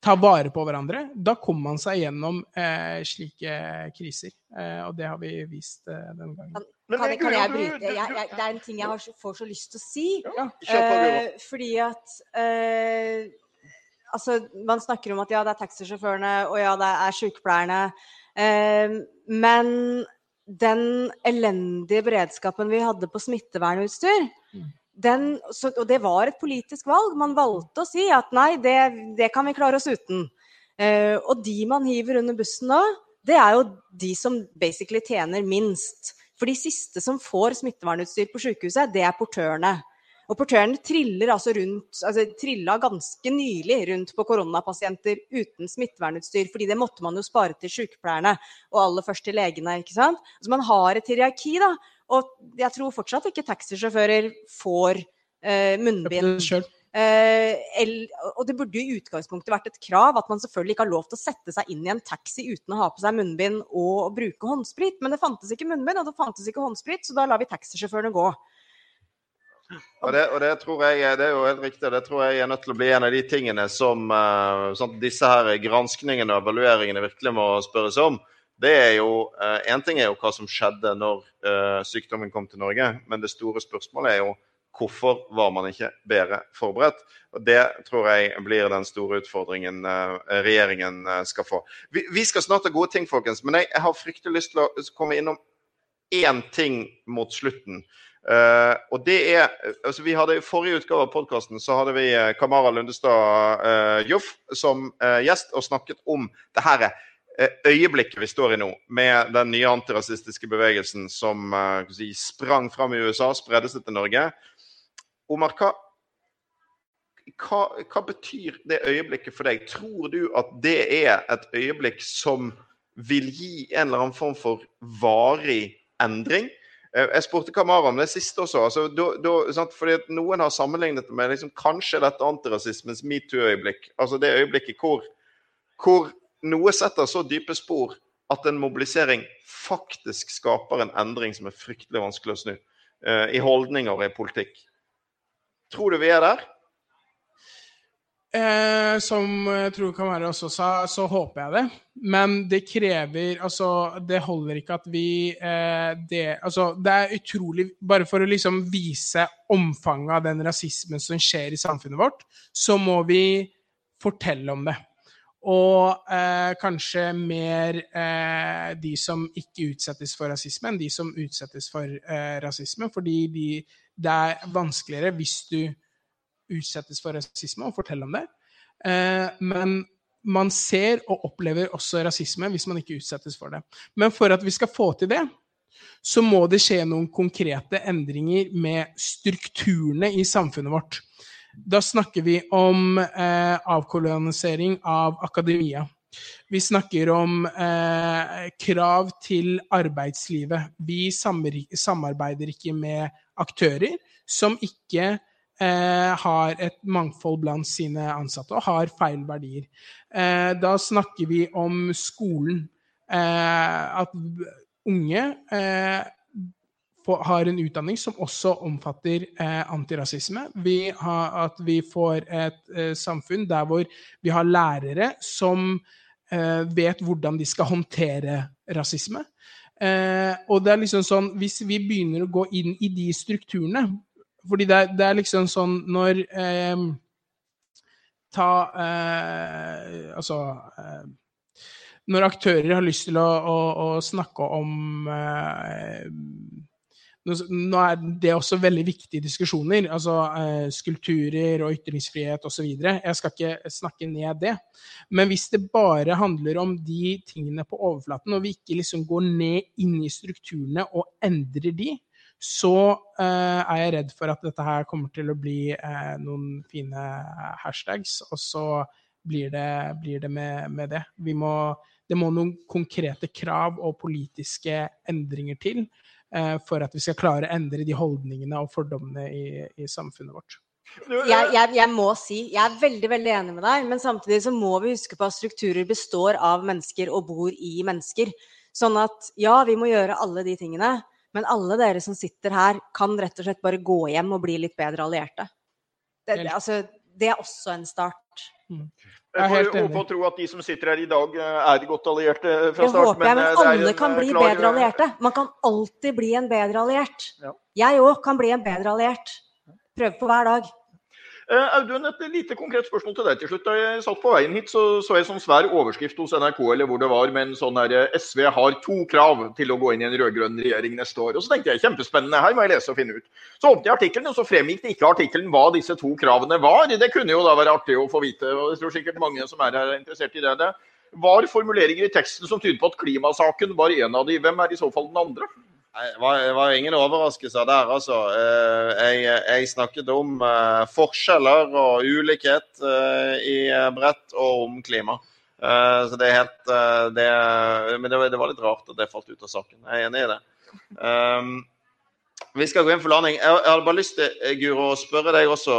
tar vare på hverandre. Da kommer man seg gjennom eh, slike kriser. Eh, og det har vi vist eh, denne gangen. Kan, kan, kan jeg bryte? Jeg, jeg, det er en ting jeg har, får så lyst til å si. Ja, eh, fordi at eh, altså, Man snakker om at ja, det er taxisjåførene, og ja, det er sykepleierne. Eh, men den elendige beredskapen vi hadde på smittevernutstyr den, så, Og det var et politisk valg. Man valgte å si at nei, det, det kan vi klare oss uten. Eh, og de man hiver under bussen nå, det er jo de som basically tjener minst. For de siste som får smittevernutstyr på sykehuset, det er portørene. Og portørene triller altså rundt, altså trilla ganske nylig rundt på koronapasienter uten smittevernutstyr, fordi det måtte man jo spare til sykepleierne, og aller først til legene. ikke sant? Altså Man har et hierarki, da. Og jeg tror fortsatt ikke taxisjåfører får eh, munnbind. Eh, og det burde jo i utgangspunktet vært et krav at man selvfølgelig ikke har lov til å sette seg inn i en taxi uten å ha på seg munnbind og bruke håndsprit. Men det fantes ikke munnbind, og det fantes ikke håndsprit, så da lar vi taxisjåførene gå. Og det, og det, tror jeg det er jo helt riktig. Det tror jeg er nødt til å bli en av de tingene som sånn disse her granskningene og evalueringene virkelig må spørres om. Det er jo, Én uh, ting er jo hva som skjedde når uh, sykdommen kom til Norge, men det store spørsmålet er jo hvorfor var man ikke bedre forberedt? Og Det tror jeg blir den store utfordringen regjeringen skal få. Vi, vi, skal snart ha gode ting, folkens, men jeg, jeg har fryktelig lyst til å komme innom én ting mot slutten. Uh, og det er, altså vi hadde I forrige utgave av podkasten hadde vi uh, Kamara Lundestad uh, Joff som gjest og snakket om det her øyeblikket vi står i nå, med den nye antirasistiske bevegelsen som si, sprang fram i USA, spredde seg til Norge. Omar, hva, hva, hva betyr det øyeblikket for deg? Tror du at det er et øyeblikk som vil gi en eller annen form for varig endring? Eh, jeg spurte Kamara om det siste også. Altså, da, do, fordi at Noen har sammenlignet det med liksom, kanskje dette antirasismens metoo-øyeblikk. Altså det øyeblikket hvor, hvor, noe setter så dype spor at en mobilisering faktisk skaper en endring som er fryktelig vanskelig å snu. Uh, I holdninger og i politikk. Tror du vi er der? Eh, som jeg tror kan være også sa, så håper jeg det. Men det krever Altså, det holder ikke at vi eh, det, altså, det er utrolig Bare for å liksom vise omfanget av den rasismen som skjer i samfunnet vårt, så må vi fortelle om det. Og eh, kanskje mer eh, de som ikke utsettes for rasisme, enn de som utsettes for eh, rasisme. Fordi de, det er vanskeligere hvis du utsettes for rasisme, og fortelle om det. Eh, men man ser og opplever også rasisme hvis man ikke utsettes for det. Men for at vi skal få til det, så må det skje noen konkrete endringer med strukturene i samfunnet vårt. Da snakker vi om eh, avkolonisering av akademia. Vi snakker om eh, krav til arbeidslivet. Vi samarbeider ikke med aktører som ikke eh, har et mangfold blant sine ansatte og har feil verdier. Eh, da snakker vi om skolen. Eh, at unge eh, har en utdanning som også omfatter eh, antirasisme. Vi har, at vi får et eh, samfunn der hvor vi har lærere som vet hvordan de skal håndtere rasisme. og det er liksom sånn, Hvis vi begynner å gå inn i de strukturene, fordi det, det, er liksom sånn når eh, Ta eh, Altså eh, Når aktører har lyst til å, å, å snakke om eh, nå er det også veldig viktige diskusjoner. altså eh, Skulpturer og ytringsfrihet osv. Jeg skal ikke snakke ned det. Men hvis det bare handler om de tingene på overflaten, og vi ikke liksom går ned inn i strukturene og endrer de, så eh, er jeg redd for at dette her kommer til å bli eh, noen fine hashtags, og så blir det, blir det med, med, det. Må, det må noen konkrete krav og politiske endringer til eh, for at vi skal klare å endre de holdningene og fordommene i, i samfunnet vårt. Jeg, jeg, jeg, må si, jeg er veldig veldig enig med deg, men samtidig så må vi huske på at strukturer består av mennesker og bor i mennesker. Sånn at ja, vi må gjøre alle de tingene, men alle dere som sitter her, kan rett og slett bare gå hjem og bli litt bedre allierte. Det, det, altså, det er også en start. Mm. Jeg får håpe og tro at de som sitter her i dag, eh, er godt allierte fra start. Håper jeg, men, men alle en, kan bli klar... bedre allierte. Man kan alltid bli en bedre alliert. Ja. Jeg òg kan bli en bedre alliert. Prøve på hver dag. Uh, Audun, et lite konkret spørsmål til deg til slutt. Da jeg satt på veien hit, så, så jeg sånn svær overskrift hos NRK eller hvor det var, med en sånn her eh, SV har to krav til å gå inn i en rød-grønn regjering neste år. Og så tenkte jeg kjempespennende, her må jeg lese og finne ut. Så åpnet jeg artikkelen, og så fremgikk det ikke artikkelen hva disse to kravene var. Det kunne jo da være artig å få vite, og jeg tror sikkert mange som er her er interessert i det. Det var formuleringer i teksten som tyder på at klimasaken var en av de. Hvem er i så fall den andre? Det var, jo ingen overraskelser der, altså. Eh, jeg, jeg snakket om eh, forskjeller og ulikhet eh, i brett og om klima. Så det er helt det, Men det var, det var, litt rart at det falt ut av saken. Jeg er enig i det. Um, vi skal gå inn for landing. Jeg, hadde bare lyst til, Guro, å spørre deg også.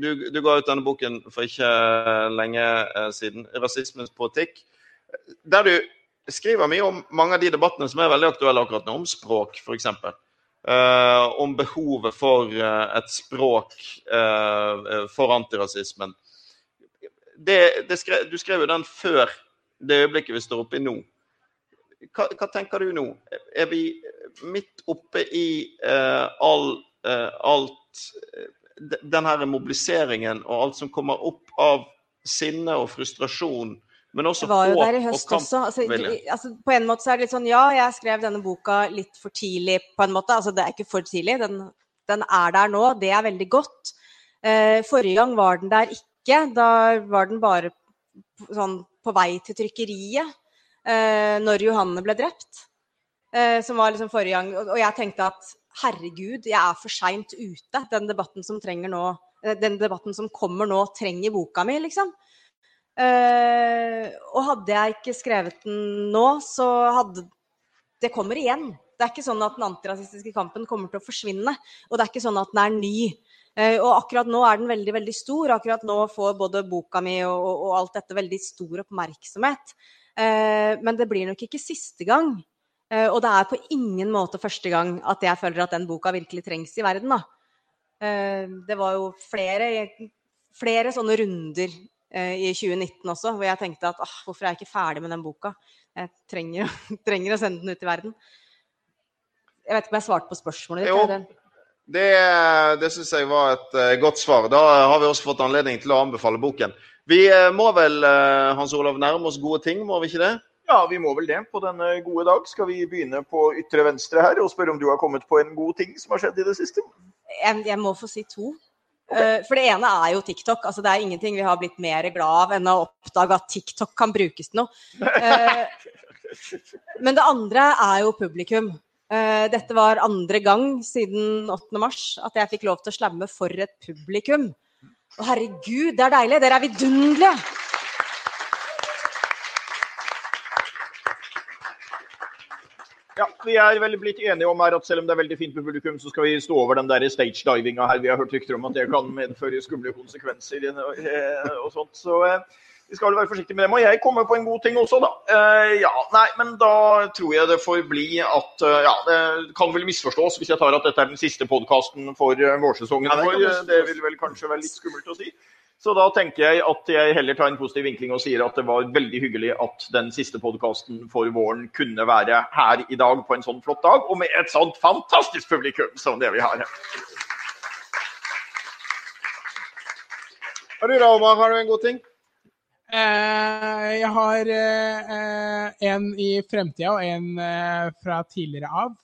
Du, du ga ut denne boken for ikke lenge siden, 'Rasismens politikk', der du skriver mye om mange av de debattene som er veldig aktuelle akkurat nå, om språk f.eks. Uh, eh, om behovet for uh, et språk uh, for antirasismen. Det, det skrev, du skrev jo den før det øyeblikket vi står oppe i nå. Hva, hva tenker du nå? Er vi midt oppe i all, alt Den mobiliseringen og alt som kommer opp av sinne og frustrasjon men også det var jo der i høst også. Altså, altså, på en måte så er det litt sånn Ja, jeg skrev denne boka litt for tidlig, på en måte. Altså, det er ikke for tidlig. Den, den er der nå. Det er veldig godt. Eh, forrige gang var den der ikke. Da var den bare sånn på vei til trykkeriet eh, når Johanne ble drept. Eh, som var liksom forrige gang. Og, og jeg tenkte at herregud, jeg er for seint ute. Den debatten som trenger nå eh, den debatten som kommer nå, trenger boka mi, liksom. Uh, og hadde jeg ikke skrevet den nå, så hadde Det kommer igjen. Det er ikke sånn at den antirasistiske kampen kommer til å forsvinne. Og det er ikke sånn at den er ny. Uh, og akkurat nå er den veldig, veldig stor. Akkurat nå får både boka mi og, og, og alt dette veldig stor oppmerksomhet. Uh, men det blir nok ikke siste gang. og det er på ingen måte første gang at jeg føler at den boka virkelig trengs i verden. Da. det var jo flere, flere sånne runder i 2019 også, hvor jeg tenkte at ah, hvorfor er jeg ikke ferdig med den boka? Jeg trenger, trenger, å sende den ut i verden. Jeg vet ikke om jeg svarte på spørsmålet ditt? Jo, det, det syns jeg var et uh, godt svar. Da har vi også fått anledning til å anbefale boken. Vi uh, må vel, Hans Olav, nærme oss gode ting, må vi ikke det? Ja, vi må vel det. På denne gode dag skal vi begynne på ytre venstre her og spørre om du har kommet på en god ting som har skjedd i det siste? Jeg, jeg må få si to. Eh, for det ene er jo TikTok. altså Det er ingenting vi har blitt mer glad av enn å oppdage at TikTok kan brukes til noe. Eh, men det andre er jo publikum. Eh, dette var andre gang siden 8. mars at jeg fikk lov til å slamme for et publikum. Å herregud, det er deilig! Dere er vidunderlige! Ja, Vi er vel blitt enige om her at selv om det er veldig fint med publikum, så skal vi stå over den der stagedivinga her. Vi har hørt rykter om at det kan medføre skumle konsekvenser eh, og sånt. Så eh, vi skal vel være forsiktige med det. Må jeg komme på en god ting også, da? Eh, ja, nei, men da tror jeg det får bli at Ja, det kan vel misforstås hvis jeg tar at dette er den siste podkasten for vårsesongen. Det, det vil vel kanskje være litt skummelt å si. Så da tenker jeg at jeg heller tar en positiv vinkling og sier at det var veldig hyggelig at den siste podkasten for våren kunne være her i dag på en sånn flott dag, og med et sånt fantastisk publikum som det vi har her. Har du da, Har du en god ting? Eh, jeg har eh, en i fremtida og en eh, fra tidligere av.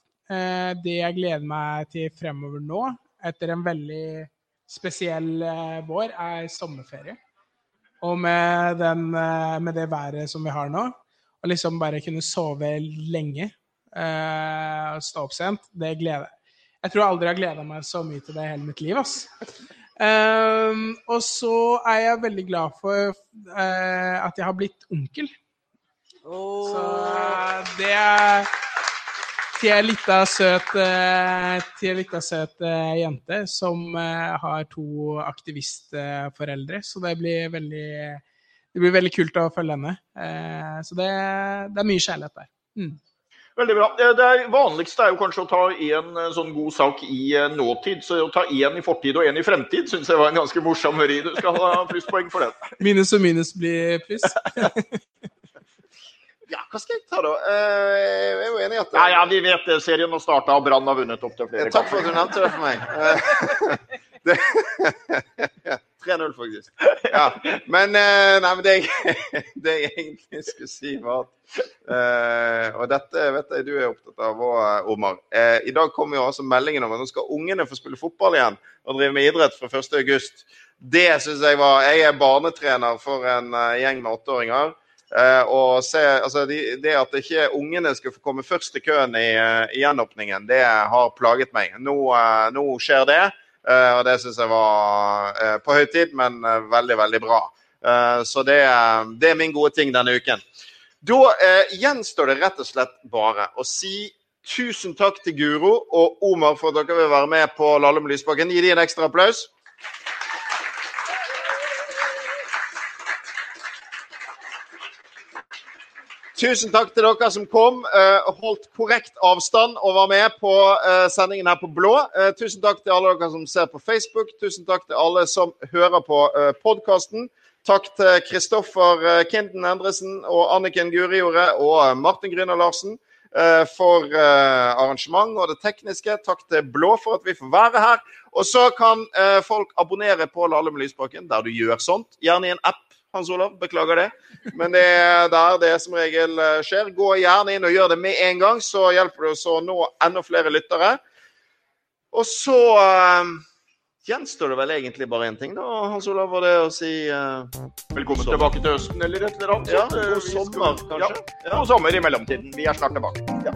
det jeg gleder meg til fremover nå, etter en veldig spesiell eh, vår er sommerferie. Og med, den, eh, med, det været som vi har nå, å liksom bare kunne sove lenge eh, og stå opp sent, det gleder jeg Jeg tror jeg aldri har gleda meg så mye til det i hele mitt liv. ass. Um, og så er jeg veldig glad for uh, at jeg har blitt onkel. Oh. Så det er til ei lita søt, lita søt eh, jente som eh, har to aktivistforeldre. Så det blir veldig, det blir veldig kult å følge henne. Eh, så det, det er mye kjærlighet der. Mm. Veldig bra. Det vanligste er jo kanskje å ta én sånn god sak i nåtid. Så å ta én i fortid og én i fremtid syns jeg var en ganske morsom vri. Du skal ha plusspoeng for det. Minus og minus blir pluss. Ja, hva skal jeg ta, da? Uh, jeg er jo enig i at Ja, ja, vi vet det. Serien har starta, og Brann har vunnet opp til flere Takk for at du nevnte det for meg. Uh, 3-0, faktisk. Ja. Men, nei, men det, jeg, det, jeg, egentlig skulle si, var at Og dette vet jeg du er opptatt av òg, Omar. I dag kommer jo også meldingen om at nå skal ungene få spille fotball igjen og drive med idrett fra 1.8. Det syns jeg var Jeg er barnetrener for en gjeng med åtteåringer. Eh, og se, altså de, Det at ikke ungene skulle få komme først i køen i, eh, i gjenåpningen, det har plaget meg. Nå, eh, nå skjer det, og det syns jeg var på høy tid, men veldig, veldig bra. Så det, det er min gode ting denne uken. Da eh, gjenstår det rett og slett bare å si tusen takk til Guro og Omar for at dere vil være med på Lallum Lysbakken. Gi dem en ekstra applaus. Tusen takk til dere som kom, eh, holdt korrekt avstand og var med på eh, sendingen her på Blå. Eh, tusen takk til alle dere som ser på Facebook. Tusen takk til alle som hører på podkasten. Takk til Kristoffer Kinden Endresen og Anniken Guriordet og Martin Gryner Larsen for arrangement og det tekniske. Takk til Blå for at vi får være her. Og så kan folk abonnere på Lalle med Lysbakken der du gjør sånt. Gjerne i en app. Hans Olav. Beklager det. Men det er der det som regel eh, skjer. Gå gjerne inn og gjør det med en gang, så hjelper det oss å nå enda flere lyttere. Og så uh, gjenstår det vel egentlig bare én ting, da, Hans Olav, og det å si uh, Velkommen tilbake til Østen, eller et eller annet. Ja, god sommer, kanskje. Ja, god sommer i mellomtiden. Vi er snart tilbake. Ja.